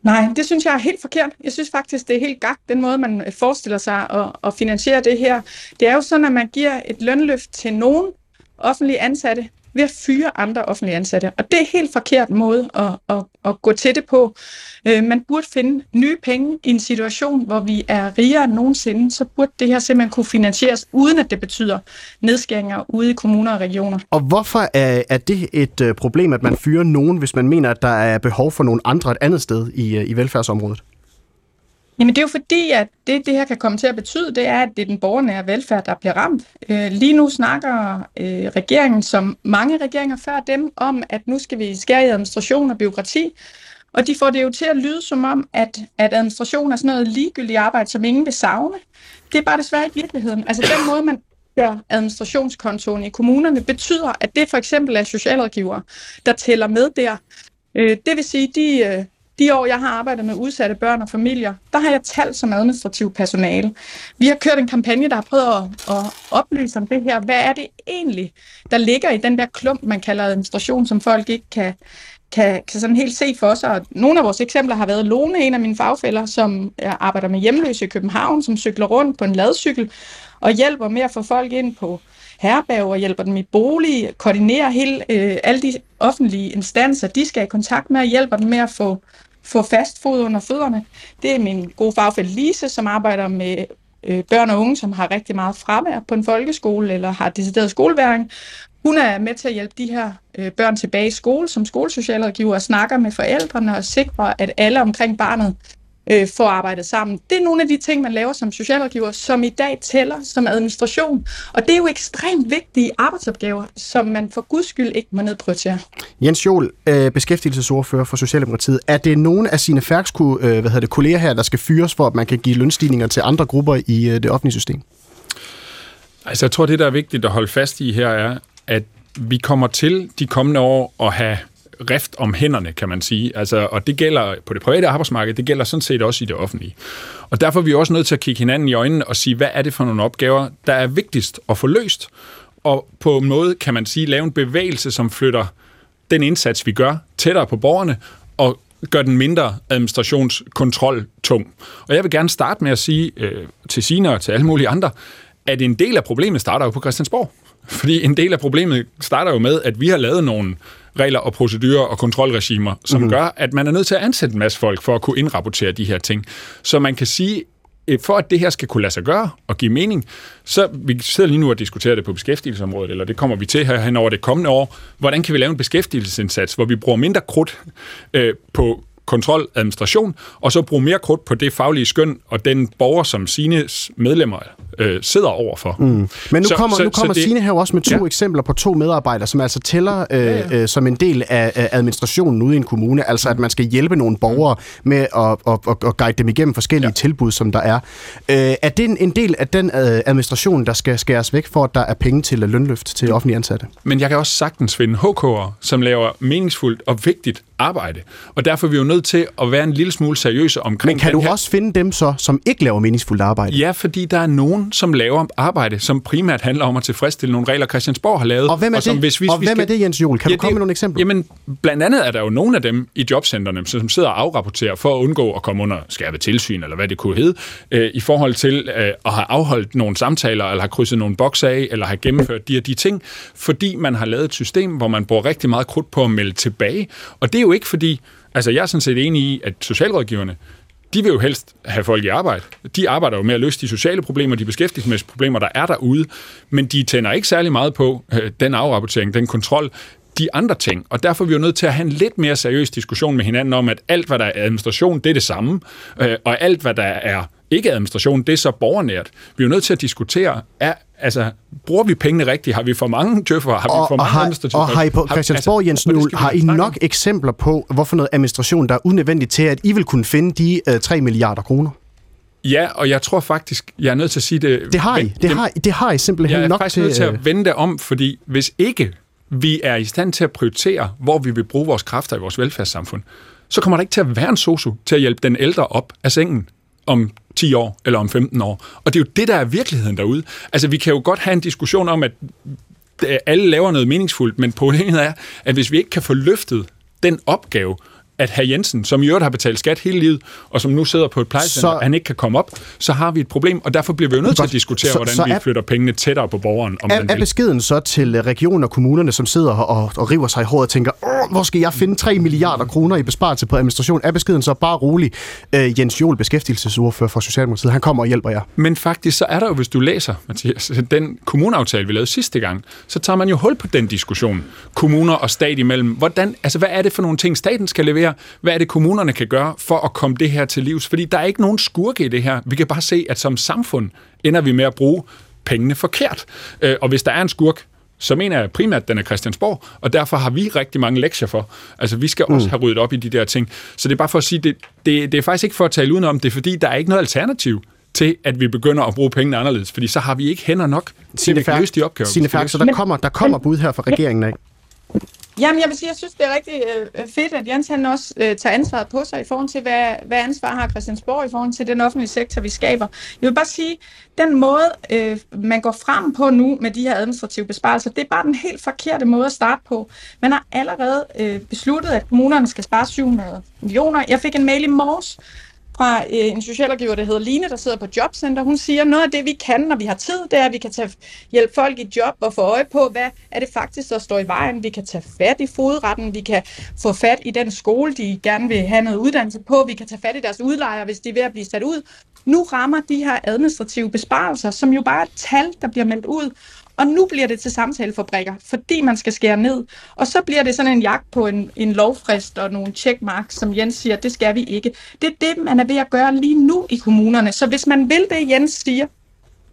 Nej, det synes jeg er helt forkert. Jeg synes faktisk, det er helt gagt, den måde, man øh, forestiller sig at, at finansiere det her. Det er jo sådan, at man giver et lønløft til nogen offentlige ansatte, ved at fyre andre offentlige ansatte. Og det er helt forkert måde at, at, at gå til det på. Øh, man burde finde nye penge i en situation, hvor vi er rigere end nogensinde, så burde det her simpelthen kunne finansieres, uden at det betyder nedskæringer ude i kommuner og regioner. Og hvorfor er, er det et øh, problem, at man fyrer nogen, hvis man mener, at der er behov for nogle andre et andet sted i, øh, i velfærdsområdet? Jamen det er jo fordi, at det, det her kan komme til at betyde, det er, at det er den borgernære velfærd, der bliver ramt. Øh, lige nu snakker øh, regeringen, som mange regeringer før dem, om, at nu skal vi skære i administration og byråkrati. Og de får det jo til at lyde som om, at, at administration er sådan noget ligegyldigt arbejde, som ingen vil savne. Det er bare desværre ikke virkeligheden. Altså den måde, man gør administrationskontoen i kommunerne, betyder, at det for eksempel er socialrådgiver, der tæller med der. Øh, det vil sige, de... Øh, de år, jeg har arbejdet med udsatte børn og familier, der har jeg talt som administrativ personale. Vi har kørt en kampagne, der har prøvet at, at oplyse om det her. Hvad er det egentlig, der ligger i den der klump, man kalder administration, som folk ikke kan, kan, kan sådan helt se for sig. Nogle af vores eksempler har været Lone, en af mine fagfælder, som arbejder med hjemløse i København, som cykler rundt på en ladcykel og hjælper med at få folk ind på herberg og hjælper dem i bolig, koordinerer hele, øh, alle de offentlige instanser, de skal i kontakt med og hjælper dem med at få få fast fod under fødderne. Det er min gode fagfælde Lise, som arbejder med øh, børn og unge, som har rigtig meget fravær på en folkeskole eller har decideret skoleværing. Hun er med til at hjælpe de her øh, børn tilbage i skole som skolesocialrådgiver og snakker med forældrene og sikrer, at alle omkring barnet øh, får arbejdet sammen. Det er nogle af de ting, man laver som socialrådgiver, som i dag tæller som administration. Og det er jo ekstremt vigtige arbejdsopgaver, som man for guds skyld ikke må nedprioritere. Jens Jol, øh, beskæftigelsesordfører for Socialdemokratiet. Er det nogen af sine færksku, øh, hvad hedder det, kolleger her, der skal fyres for, at man kan give lønstigninger til andre grupper i øh, det offentlige system? Altså, jeg tror, det, der er vigtigt at holde fast i her, er, at vi kommer til de kommende år at have rift om hænderne, kan man sige. Altså, og det gælder på det private arbejdsmarked, det gælder sådan set også i det offentlige. Og derfor er vi også nødt til at kigge hinanden i øjnene og sige, hvad er det for nogle opgaver, der er vigtigst at få løst? Og på en måde, kan man sige, lave en bevægelse, som flytter den indsats, vi gør, tættere på borgerne, og gør den mindre administrationskontrol tung. Og jeg vil gerne starte med at sige øh, til Sina og til alle mulige andre, at en del af problemet starter jo på Christiansborg. Fordi en del af problemet starter jo med, at vi har lavet nogle regler og procedurer og kontrolregimer, som mm-hmm. gør, at man er nødt til at ansætte en masse folk for at kunne indrapportere de her ting. Så man kan sige, øh, for at det her skal kunne lade sig gøre og give mening, så vi sidder lige nu og diskuterer det på beskæftigelsesområdet, eller det kommer vi til her hen over det kommende år. Hvordan kan vi lave en beskæftigelsesindsats, hvor vi bruger mindre krudt øh, på kontrol, administration, og så bruge mere krudt på det faglige skøn og den borger, som sine medlemmer øh, sidder overfor. Mm. Men nu så, kommer, så, nu kommer så det, Signe her også med to ja. eksempler på to medarbejdere, som altså tæller øh, ja, ja. Øh, som en del af, administrationen ude i en kommune, altså at man skal hjælpe nogle borgere med at, at, at, at guide dem igennem forskellige ja. tilbud, som der er. Øh, er det en, en del af den øh, administration, der skal skæres væk for, at der er penge til lønløft til offentlige ansatte? Men jeg kan også sagtens finde HK'ere, som laver meningsfuldt og vigtigt arbejde. Og derfor er vi jo nødt til at være en lille smule seriøse omkring Men kan du her. også finde dem så, som ikke laver meningsfuldt arbejde? Ja, fordi der er nogen, som laver arbejde, som primært handler om at tilfredsstille nogle regler, Christiansborg har lavet. Og hvem er som, det? Hvis vi, Og vi hvem skal, er det, Jens Juhl? Kan du komme med nogle eksempler? Jamen, blandt andet er der jo nogle af dem i jobcentrene, som sidder og afrapporterer for at undgå at komme under skærpet tilsyn, eller hvad det kunne hedde, øh, i forhold til øh, at have afholdt nogle samtaler, eller have krydset nogle bokser af, eller have gennemført de og de ting, fordi man har lavet et system, hvor man bruger rigtig meget krudt på at melde tilbage. Og det er jo ikke fordi, altså jeg er sådan set enig i, at socialrådgiverne, de vil jo helst have folk i arbejde. De arbejder jo med at løse de sociale problemer, de beskæftigelsesmæssige problemer, der er derude, men de tænder ikke særlig meget på øh, den afrapportering, den kontrol, de andre ting. Og derfor er vi jo nødt til at have en lidt mere seriøs diskussion med hinanden om, at alt, hvad der er administration, det er det samme, øh, og alt, hvad der er ikke administration, det er så borgernært. Vi er jo nødt til at diskutere, er, altså, bruger vi pengene rigtigt? Har vi for mange tøffer? Har vi og, for og, mange har, administrative og har I på Har- Christiansborg, Jens og det Nuhl, vi har I snakke om. nok eksempler på, hvorfor noget administration, der er unødvendigt til, at I vil kunne finde de øh, 3 milliarder kroner? Ja, og jeg tror faktisk, jeg er nødt til at sige det... Det har I. Det har, I- det har I simpelthen Jeg er nok faktisk til... nødt til øh, at vende det om, fordi hvis ikke vi er i stand til at prioritere, hvor vi vil bruge vores kræfter i vores velfærdssamfund, så kommer der ikke til at være en sosu til at hjælpe den ældre op af sengen om 10 år eller om 15 år. Og det er jo det, der er virkeligheden derude. Altså, vi kan jo godt have en diskussion om, at alle laver noget meningsfuldt, men pointen er, at hvis vi ikke kan få løftet den opgave, at herr Jensen, som i øvrigt har betalt skat hele livet, og som nu sidder på et plejecenter, Så- han ikke kan komme op, så har vi et problem, og derfor bliver vi jo nødt til Godt. at diskutere, Så- hvordan så vi er- flytter pengene tættere på borgeren. Om Er, er beskeden så til øh, regionen og kommunerne, som sidder og, og river sig i håret og tænker, Åh, hvor skal jeg finde 3 milliarder kroner i besparelse på administration? Er beskeden så bare rolig? Øh, Jens Jol, beskæftigelsesordfører for Socialdemokratiet, han kommer og hjælper jer. Men faktisk så er der jo, hvis du læser, Mathias, den kommuneaftale, vi lavede sidste gang, så tager man jo hul på den diskussion. Kommuner og stat imellem. Hvordan, altså, hvad er det for nogle ting, staten skal levere? Hvad er det, kommunerne kan gøre for at komme det her til livs? Fordi der er ikke nogen skurke i det her. Vi kan bare se, at som samfund ender vi med at bruge pengene forkert. Øh, Og hvis der er en skurk, så mener jeg primært, at den er Christiansborg, og derfor har vi rigtig mange lektier for. Altså, vi skal også have ryddet op i de der ting. Så det er bare for at sige, det, det, det er faktisk ikke for at tale udenom, det er fordi, der er ikke noget alternativ til, at vi begynder at bruge pengene anderledes, fordi så har vi ikke hænder nok til, at vi kan løse de opgaver. Færk, løse. så der kommer, der kommer bud her fra regeringen af. Jamen, jeg vil sige, jeg synes, det er rigtig øh, øh, fedt, at Jens han også øh, tager ansvaret på sig i forhold til, hvad, hvad ansvar har Christiansborg i forhold til den offentlige sektor, vi skaber. Jeg vil bare sige, den måde, øh, man går frem på nu med de her administrative besparelser, det er bare den helt forkerte måde at starte på. Man har allerede øh, besluttet, at kommunerne skal spare 700 millioner. Jeg fik en mail i morges fra øh, en socialrådgiver, der hedder Line, der sidder på Jobcenter. Hun siger, noget af det, vi kan, når vi har tid, det er, at vi kan tage, hjælpe folk i job og få øje på, hvad er det faktisk, der står i vejen. Vi kan tage fat i fodretten, vi kan få fat i den skole, de gerne vil have noget uddannelse på, vi kan tage fat i deres udlejere, hvis de er ved at blive sat ud. Nu rammer de her administrative besparelser, som jo bare er et tal, der bliver meldt ud, og nu bliver det til samtalefabrikker, fordi man skal skære ned. Og så bliver det sådan en jagt på en, en lovfrist og nogle checkmarks, som Jens siger, det skal vi ikke. Det er det, man er ved at gøre lige nu i kommunerne. Så hvis man vil det, Jens siger,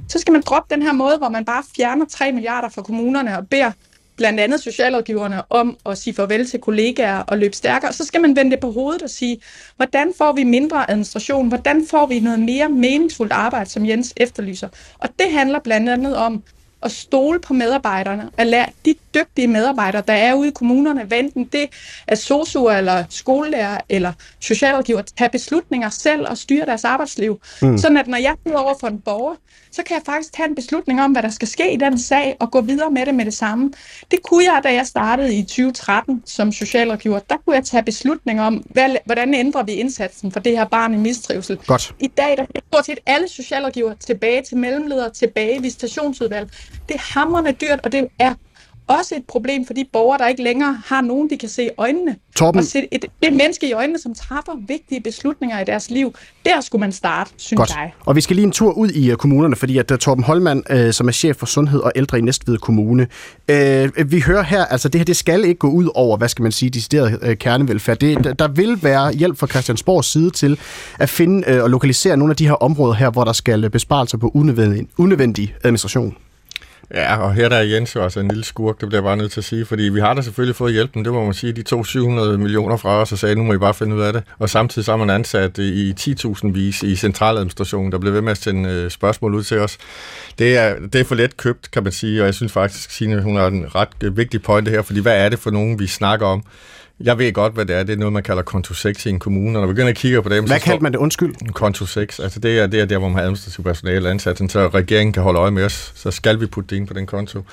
så skal man droppe den her måde, hvor man bare fjerner 3 milliarder fra kommunerne og beder blandt andet socialrådgiverne om at sige farvel til kollegaer og løbe stærkere. Så skal man vende det på hovedet og sige, hvordan får vi mindre administration? Hvordan får vi noget mere meningsfuldt arbejde, som Jens efterlyser? Og det handler blandt andet om at stole på medarbejderne, at lade de dygtige medarbejdere, der er ude i kommunerne, hvad enten det er sosuer eller skolelærer eller socialrådgiver, tage beslutninger selv og styre deres arbejdsliv. Mm. Sådan at når jeg sidder over for en borger, så kan jeg faktisk tage en beslutning om, hvad der skal ske i den sag, og gå videre med det med det samme. Det kunne jeg, da jeg startede i 2013 som socialrådgiver. Der kunne jeg tage beslutninger om, hvad, hvordan ændrer vi indsatsen for det her barn i mistrivsel. Godt. I dag der er stort set alle socialrådgiver tilbage til mellemledere, tilbage i visitationsudvalg. Det er hammerende dyrt, og det er også et problem for de borgere, der ikke længere har nogen, de kan se i øjnene. Torben. Og se et, et menneske i øjnene, som træffer vigtige beslutninger i deres liv. Der skulle man starte, synes Godt. jeg. Og vi skal lige en tur ud i uh, kommunerne, fordi at uh, Torben Holman, uh, som er chef for sundhed og ældre i Næstved Kommune, uh, vi hører her, altså det her, det skal ikke gå ud over, hvad skal man sige, decideret uh, kernevelfærd. Det, der- vil være hjælp fra Christiansborgs side til at finde uh, og lokalisere nogle af de her områder her, hvor der skal besparelser på unødvendig, unødvendig administration. Ja, og her der er Jens jo altså en lille skurk, det bliver jeg bare nødt til at sige, fordi vi har da selvfølgelig fået hjælpen, det må man sige, de tog 700 millioner fra os og sagde, nu må I bare finde ud af det. Og samtidig så har man ansat øh, i 10.000 vis i centraladministrationen, der blev ved med at sende øh, spørgsmål ud til os. Det er, det er for let købt, kan man sige, og jeg synes faktisk, Signe, hun har en ret øh, vigtig pointe her, fordi hvad er det for nogen, vi snakker om? Jeg ved godt, hvad det er. Det er noget, man kalder konto 6 i en kommune. Og når vi begynder at kigge på dem... Hvad kaldte man det? Undskyld. Konto 6. Altså det er, det er der, hvor man har administrativ personale ansat, så regeringen kan holde øje med os. Så skal vi putte det ind på den konto.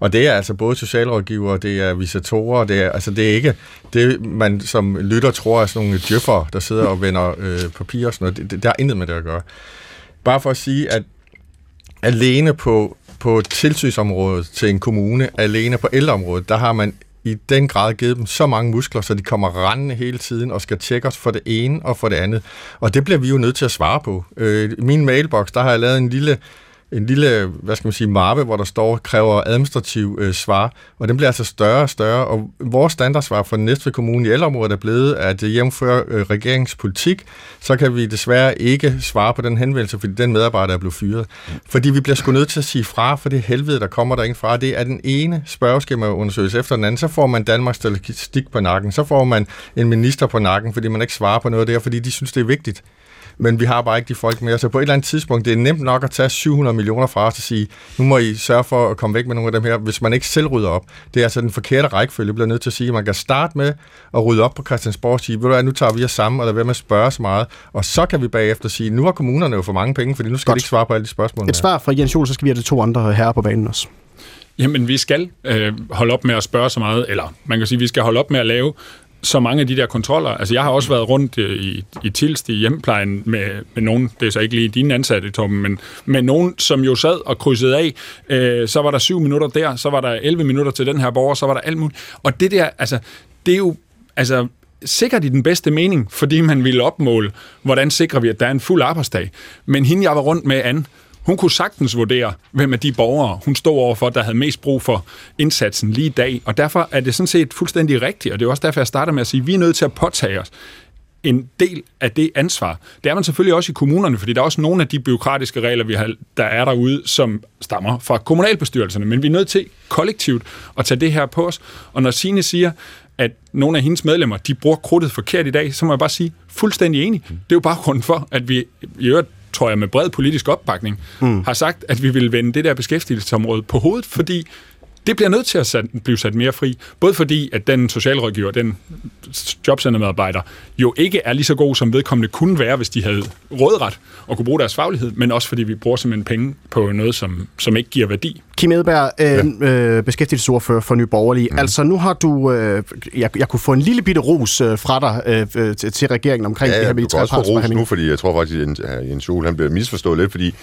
Og det er altså både socialrådgiver, det er visatorer, det er, altså det er ikke det, man som lytter tror er sådan nogle djøffer, der sidder og vender øh, papir og sådan noget. Det, det, der er intet med det at gøre. Bare for at sige, at alene på, på tilsynsområdet til en kommune, alene på ældreområdet, der har man i den grad givet dem så mange muskler, så de kommer rendende hele tiden og skal tjekke os for det ene og for det andet. Og det bliver vi jo nødt til at svare på. Øh, I min mailbox, der har jeg lavet en lille en lille, hvad skal man sige, mappe, hvor der står, kræver administrativ øh, svar, og den bliver altså større og større, og vores standardsvar for Næstved kommune i ældreområdet er blevet, at hjemfører øh, øh regeringspolitik, så kan vi desværre ikke svare på den henvendelse, fordi den medarbejder er blevet fyret. Fordi vi bliver sgu nødt til at sige fra, for det helvede, der kommer der ind fra, det er den ene spørgeskemaundersøgelse efter den anden, så får man Danmarks statistik på nakken, så får man en minister på nakken, fordi man ikke svarer på noget der, fordi de synes, det er vigtigt men vi har bare ikke de folk med. Så på et eller andet tidspunkt, det er nemt nok at tage 700 millioner fra os og sige, nu må I sørge for at komme væk med nogle af dem her, hvis man ikke selv rydder op. Det er altså den forkerte rækkefølge, bliver nødt til at sige. Man kan starte med at rydde op på Christiansborg og sige, ved du hvad, nu tager vi os sammen og lader være med at spørge så meget, og så kan vi bagefter sige, nu har kommunerne jo for mange penge, fordi nu skal Godt. de ikke svare på alle de spørgsmål. Et svar fra Jens Jol, så skal vi have de to andre herrer på banen også. Jamen, vi skal øh, holde op med at spørge så meget, eller man kan sige, vi skal holde op med at lave så mange af de der kontroller. Altså, jeg har også været rundt øh, i, i Tilst i hjemmeplejen med, med nogen, det er så ikke lige dine ansatte, Torben, men med nogen, som jo sad og krydsede af. Øh, så var der syv minutter der, så var der 11 minutter til den her borger, så var der alt muligt. Og det der, altså, det er jo, altså, sikkert i den bedste mening, fordi man ville opmåle, hvordan sikrer vi, at der er en fuld arbejdsdag. Men hende, jeg var rundt med, Anne, hun kunne sagtens vurdere, hvem af de borgere, hun stod overfor, der havde mest brug for indsatsen lige i dag. Og derfor er det sådan set fuldstændig rigtigt, og det er også derfor, jeg starter med at sige, at vi er nødt til at påtage os en del af det ansvar. Det er man selvfølgelig også i kommunerne, fordi der er også nogle af de byråkratiske regler, vi har, der er derude, som stammer fra kommunalbestyrelserne. Men vi er nødt til kollektivt at tage det her på os. Og når Sine siger, at nogle af hendes medlemmer, de bruger krudtet forkert i dag, så må jeg bare sige, fuldstændig enig. Det er jo bare grunden for, at vi i øvrigt tror jeg, med bred politisk opbakning, mm. har sagt, at vi vil vende det der beskæftigelsesområde på hovedet, fordi det bliver nødt til at sat, blive sat mere fri. Både fordi, at den socialrådgiver, den jobcentermedarbejder, jo ikke er lige så god, som vedkommende kunne være, hvis de havde rådret og kunne bruge deres faglighed, men også fordi vi bruger simpelthen penge på noget, som, som ikke giver værdi. Kim Edberg, øh, ja. øh, beskæftigelsesordfører for Nye Borgerlige. Mm. Altså, nu har du... Øh, jeg, jeg kunne få en lille bitte ros øh, fra dig øh, til, til regeringen omkring ja, det her med de tre ros nu, fordi jeg tror faktisk, at Jens Jol, han bliver misforstået lidt, fordi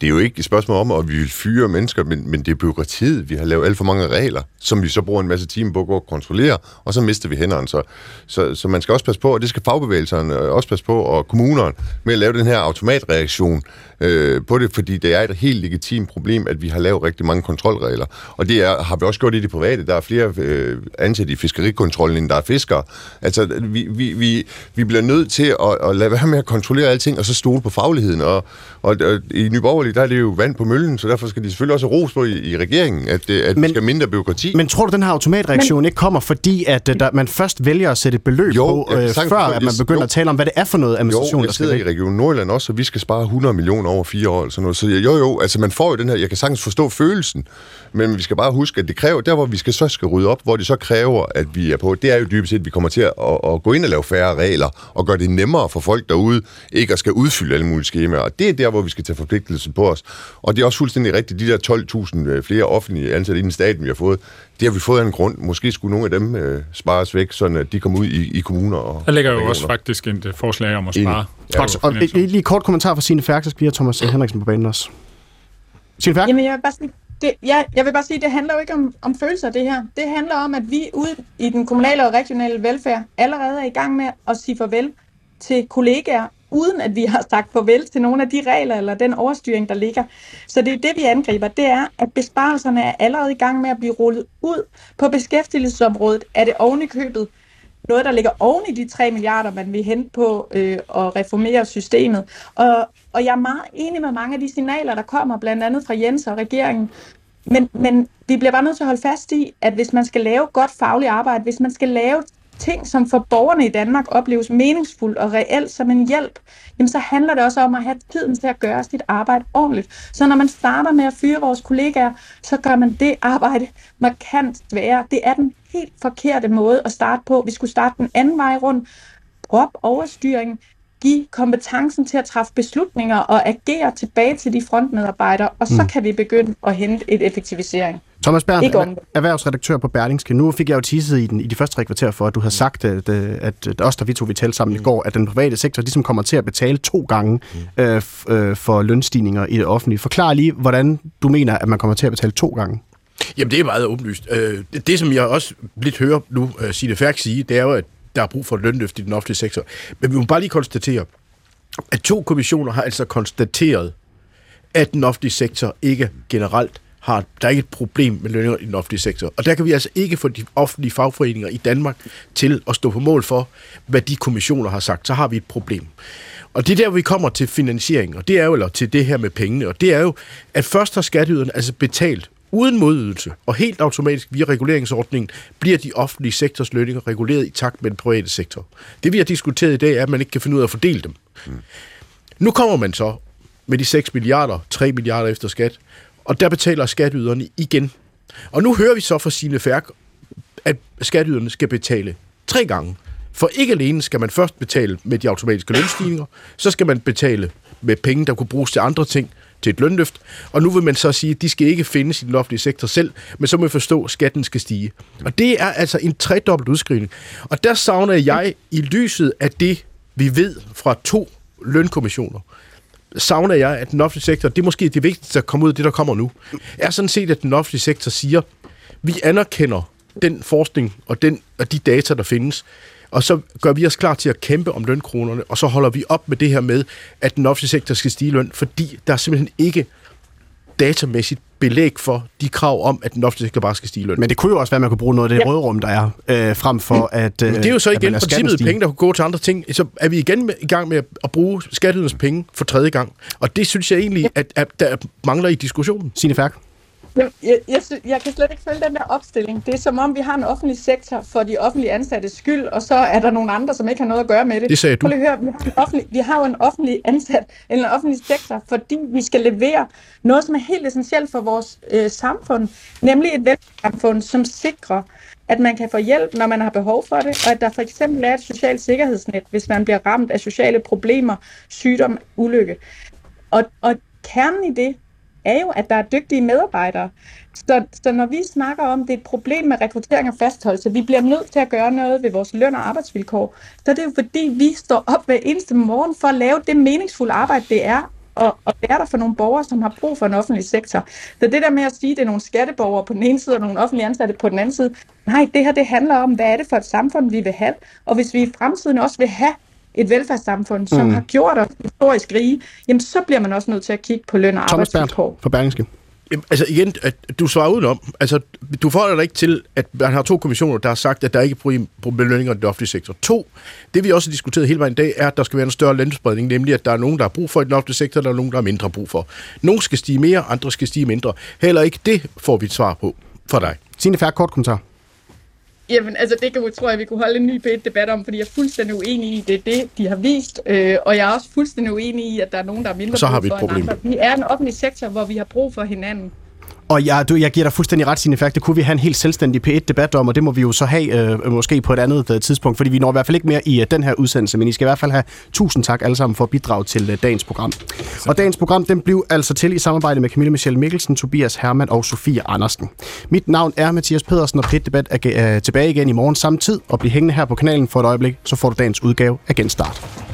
det er jo ikke et spørgsmål om, at vi vil fyre mennesker, men, men det er byråkratiet. Vi har lavet alt for mange regler, som vi så bruger en masse timer på at gå og kontrollere, og så mister vi hænderne. Så, så, så man skal også passe på, og det skal fagbevægelserne øh, også passe på, og kommunerne med at lave den her automatreaktion øh, på det, fordi det er et helt legitimt problem, at vi har lavet rigtig mange kontrolregler. Og det er, har vi også gjort i det private. Der er flere øh, ansatte i fiskerikontrollen, end der er fiskere. Altså, vi, vi, vi, vi bliver nødt til at, at lade være med at kontrollere alting, og så stole på fagligheden. Og, og, og i Nyborgerlig, der er det jo vand på møllen, så derfor skal de selvfølgelig også ros på i, i regeringen, at, at men, skal mindre byråkrati. Men tror du, den her automatreaktion men, ikke kommer, fordi at øh, der, man først vælger at sætte et beløb jo, på, øh, før at man begynder jo, at tale om, hvad det er for noget administration, jo, jeg sidder i Region Nordjylland også, så vi skal spare 100 millioner over fire år. Eller sådan noget. Så jo, jo, altså man får jo den her, jeg kan sagtens forstå følelsen, men vi skal bare huske, at det kræver, der hvor vi skal så skal rydde op, hvor det så kræver, at vi er på, det er jo dybest set, at vi kommer til at, at, at gå ind og lave færre regler, og gøre det nemmere for folk derude, ikke at skal udfylde alle mulige skemaer. Og det er der, hvor vi skal tage forpligtelsen på os. Og det er også fuldstændig rigtigt, de der 12.000 øh, flere offentlige ansatte i den staten, vi har fået, det har vi fået af en grund. Måske skulle nogle af dem øh, spares væk, så de kommer ud i, i kommuner og Der ligger jo regioner. også faktisk et uh, forslag om at spare. Ja, og, og lige kort kommentar fra Signe Færk, så skal vi have Thomas Henriksen på banen også. Signe Færk? Jamen, jeg vil bare sige, det, ja, jeg vil bare sige, det handler jo ikke om, om følelser, det her. Det handler om, at vi ude i den kommunale og regionale velfærd allerede er i gang med at sige farvel til kollegaer uden at vi har sagt farvel til nogle af de regler eller den overstyring, der ligger. Så det er det, vi angriber. Det er, at besparelserne er allerede i gang med at blive rullet ud. På beskæftigelsesområdet er det oven i købet noget, der ligger oven i de 3 milliarder, man vil hente på øh, at reformere systemet. Og, og jeg er meget enig med mange af de signaler, der kommer, blandt andet fra Jens og regeringen. Men, men vi bliver bare nødt til at holde fast i, at hvis man skal lave godt fagligt arbejde, hvis man skal lave ting, som for borgerne i Danmark opleves meningsfuldt og reelt som en hjælp, jamen så handler det også om at have tiden til at gøre sit arbejde ordentligt. Så når man starter med at fyre vores kollegaer, så gør man det arbejde markant sværere. Det er den helt forkerte måde at starte på. Vi skulle starte den anden vej rundt. Drop overstyring give kompetencen til at træffe beslutninger og agere tilbage til de frontmedarbejdere, og så mm. kan vi begynde at hente et effektivisering. Thomas Berndt, erhvervsredaktør på Berlingske. Nu fik jeg jo teaset i, den, i de første tre kvarter for, at du har sagt, at, øh, at, at os, der vi to vi talte sammen mm. i går, at den private sektor ligesom kommer til at betale to gange mm. øh, øh, for lønstigninger i det offentlige. Forklar lige, hvordan du mener, at man kommer til at betale to gange. Jamen, det er meget åbenlyst. Øh, det, det, som jeg også lidt hører nu Signe Færk sige, det er jo, at der er brug for et lønløft i den offentlige sektor. Men vi må bare lige konstatere, at to kommissioner har altså konstateret, at den offentlige sektor ikke generelt har, der er ikke et problem med lønninger i den offentlige sektor. Og der kan vi altså ikke få de offentlige fagforeninger i Danmark til at stå på mål for, hvad de kommissioner har sagt. Så har vi et problem. Og det er der, vi kommer til finansiering, og det er jo, eller til det her med pengene, og det er jo, at først har skatteyderne altså betalt uden modydelse, og helt automatisk via reguleringsordningen, bliver de offentlige sektors lønninger reguleret i takt med den private sektor. Det vi har diskuteret i dag er, at man ikke kan finde ud af at fordele dem. Mm. Nu kommer man så med de 6 milliarder, 3 milliarder efter skat, og der betaler skatteyderne igen. Og nu hører vi så fra sine færk, at skatteyderne skal betale tre gange. For ikke alene skal man først betale med de automatiske lønstigninger, så skal man betale med penge, der kunne bruges til andre ting, til et lønløft, og nu vil man så sige, at de skal ikke findes i den offentlige sektor selv, men så må vi forstå, at skatten skal stige. Og det er altså en tredobbelt udskrivning. Og der savner jeg i lyset af det, vi ved fra to lønkommissioner, savner jeg, at den offentlige sektor, det er måske det vigtigste at komme ud af det, der kommer nu, er sådan set, at den offentlige sektor siger, vi anerkender den forskning og, den, og de data, der findes, og så gør vi os klar til at kæmpe om lønkronerne, og så holder vi op med det her med, at den offentlige sektor skal stige løn, fordi der er simpelthen ikke datamæssigt belæg for de krav om, at den offentlige sektor bare skal stige løn. Men det kunne jo også være, at man kunne bruge noget af det ja. rådrum, der er, øh, frem for at øh, Men det er jo så igen princippet penge, der kunne gå til andre ting. Så er vi igen med, i gang med at bruge skatteydernes penge for tredje gang. Og det synes jeg egentlig, at, at der mangler i diskussionen. Signe Færk. Jeg, jeg, jeg, jeg kan slet ikke følge den der opstilling. Det er som om, vi har en offentlig sektor for de offentlige ansatte skyld, og så er der nogle andre, som ikke har noget at gøre med det. Det sagde du. Prøv høre, vi, har en offentlig, vi har jo en offentlig ansat, eller en offentlig sektor, fordi vi skal levere noget, som er helt essentielt for vores øh, samfund, nemlig et velfærdssamfund, som sikrer, at man kan få hjælp, når man har behov for det, og at der for eksempel er et socialt sikkerhedsnet, hvis man bliver ramt af sociale problemer, sygdom, ulykke. Og, og kernen i det, er jo, at der er dygtige medarbejdere. Så, så når vi snakker om, at det er et problem med rekruttering og fastholdelse, vi bliver nødt til at gøre noget ved vores løn og arbejdsvilkår, så det er jo fordi, vi står op hver eneste morgen for at lave det meningsfulde arbejde, det er og, og være der for nogle borgere, som har brug for en offentlig sektor. Så det der med at sige, at det er nogle skatteborgere på den ene side og nogle offentlige ansatte på den anden side, nej, det her det handler om, hvad er det for et samfund, vi vil have. Og hvis vi i fremtiden også vil have et velfærdssamfund, som mm. har gjort os historisk rige, jamen så bliver man også nødt til at kigge på løn og Thomas arbejdsvilkår. for Berlingske. Altså igen, at du svarer udenom. Altså, du forholder dig ikke til, at man har to kommissioner, der har sagt, at der ikke er problem med lønninger i den offentlige sektor. To, det vi også har diskuteret hele vejen i dag, er, at der skal være en større landspredning, nemlig at der er nogen, der har brug for i den offentlige sektor, og der er nogen, der har mindre brug for. Nogle skal stige mere, andre skal stige mindre. Heller ikke det får vi et svar på for dig. Signe Færk, kort kommentar. Jamen, altså det kan, tror jeg, vi kunne holde en ny debat om, fordi jeg er fuldstændig uenig i, det er det, de har vist. Øh, og jeg er også fuldstændig uenig i, at der er nogen, der er mindre så har vi et problem. Vi er en offentlig sektor, hvor vi har brug for hinanden. Og jeg, du, jeg giver dig fuldstændig ret, Signe Færk. Det kunne vi have en helt selvstændig P1-debat om, og det må vi jo så have øh, måske på et andet øh, tidspunkt, fordi vi når i hvert fald ikke mere i øh, den her udsendelse, men I skal i hvert fald have tusind tak alle sammen for at bidrage til øh, dagens program. Så. Og dagens program, den blev altså til i samarbejde med Camille Michelle Mikkelsen, Tobias Hermann og Sofie Andersen. Mit navn er Mathias Pedersen, og P1-debat er øh, tilbage igen i morgen samme tid, og bliv hængende her på kanalen for et øjeblik, så får du dagens udgave af Genstart.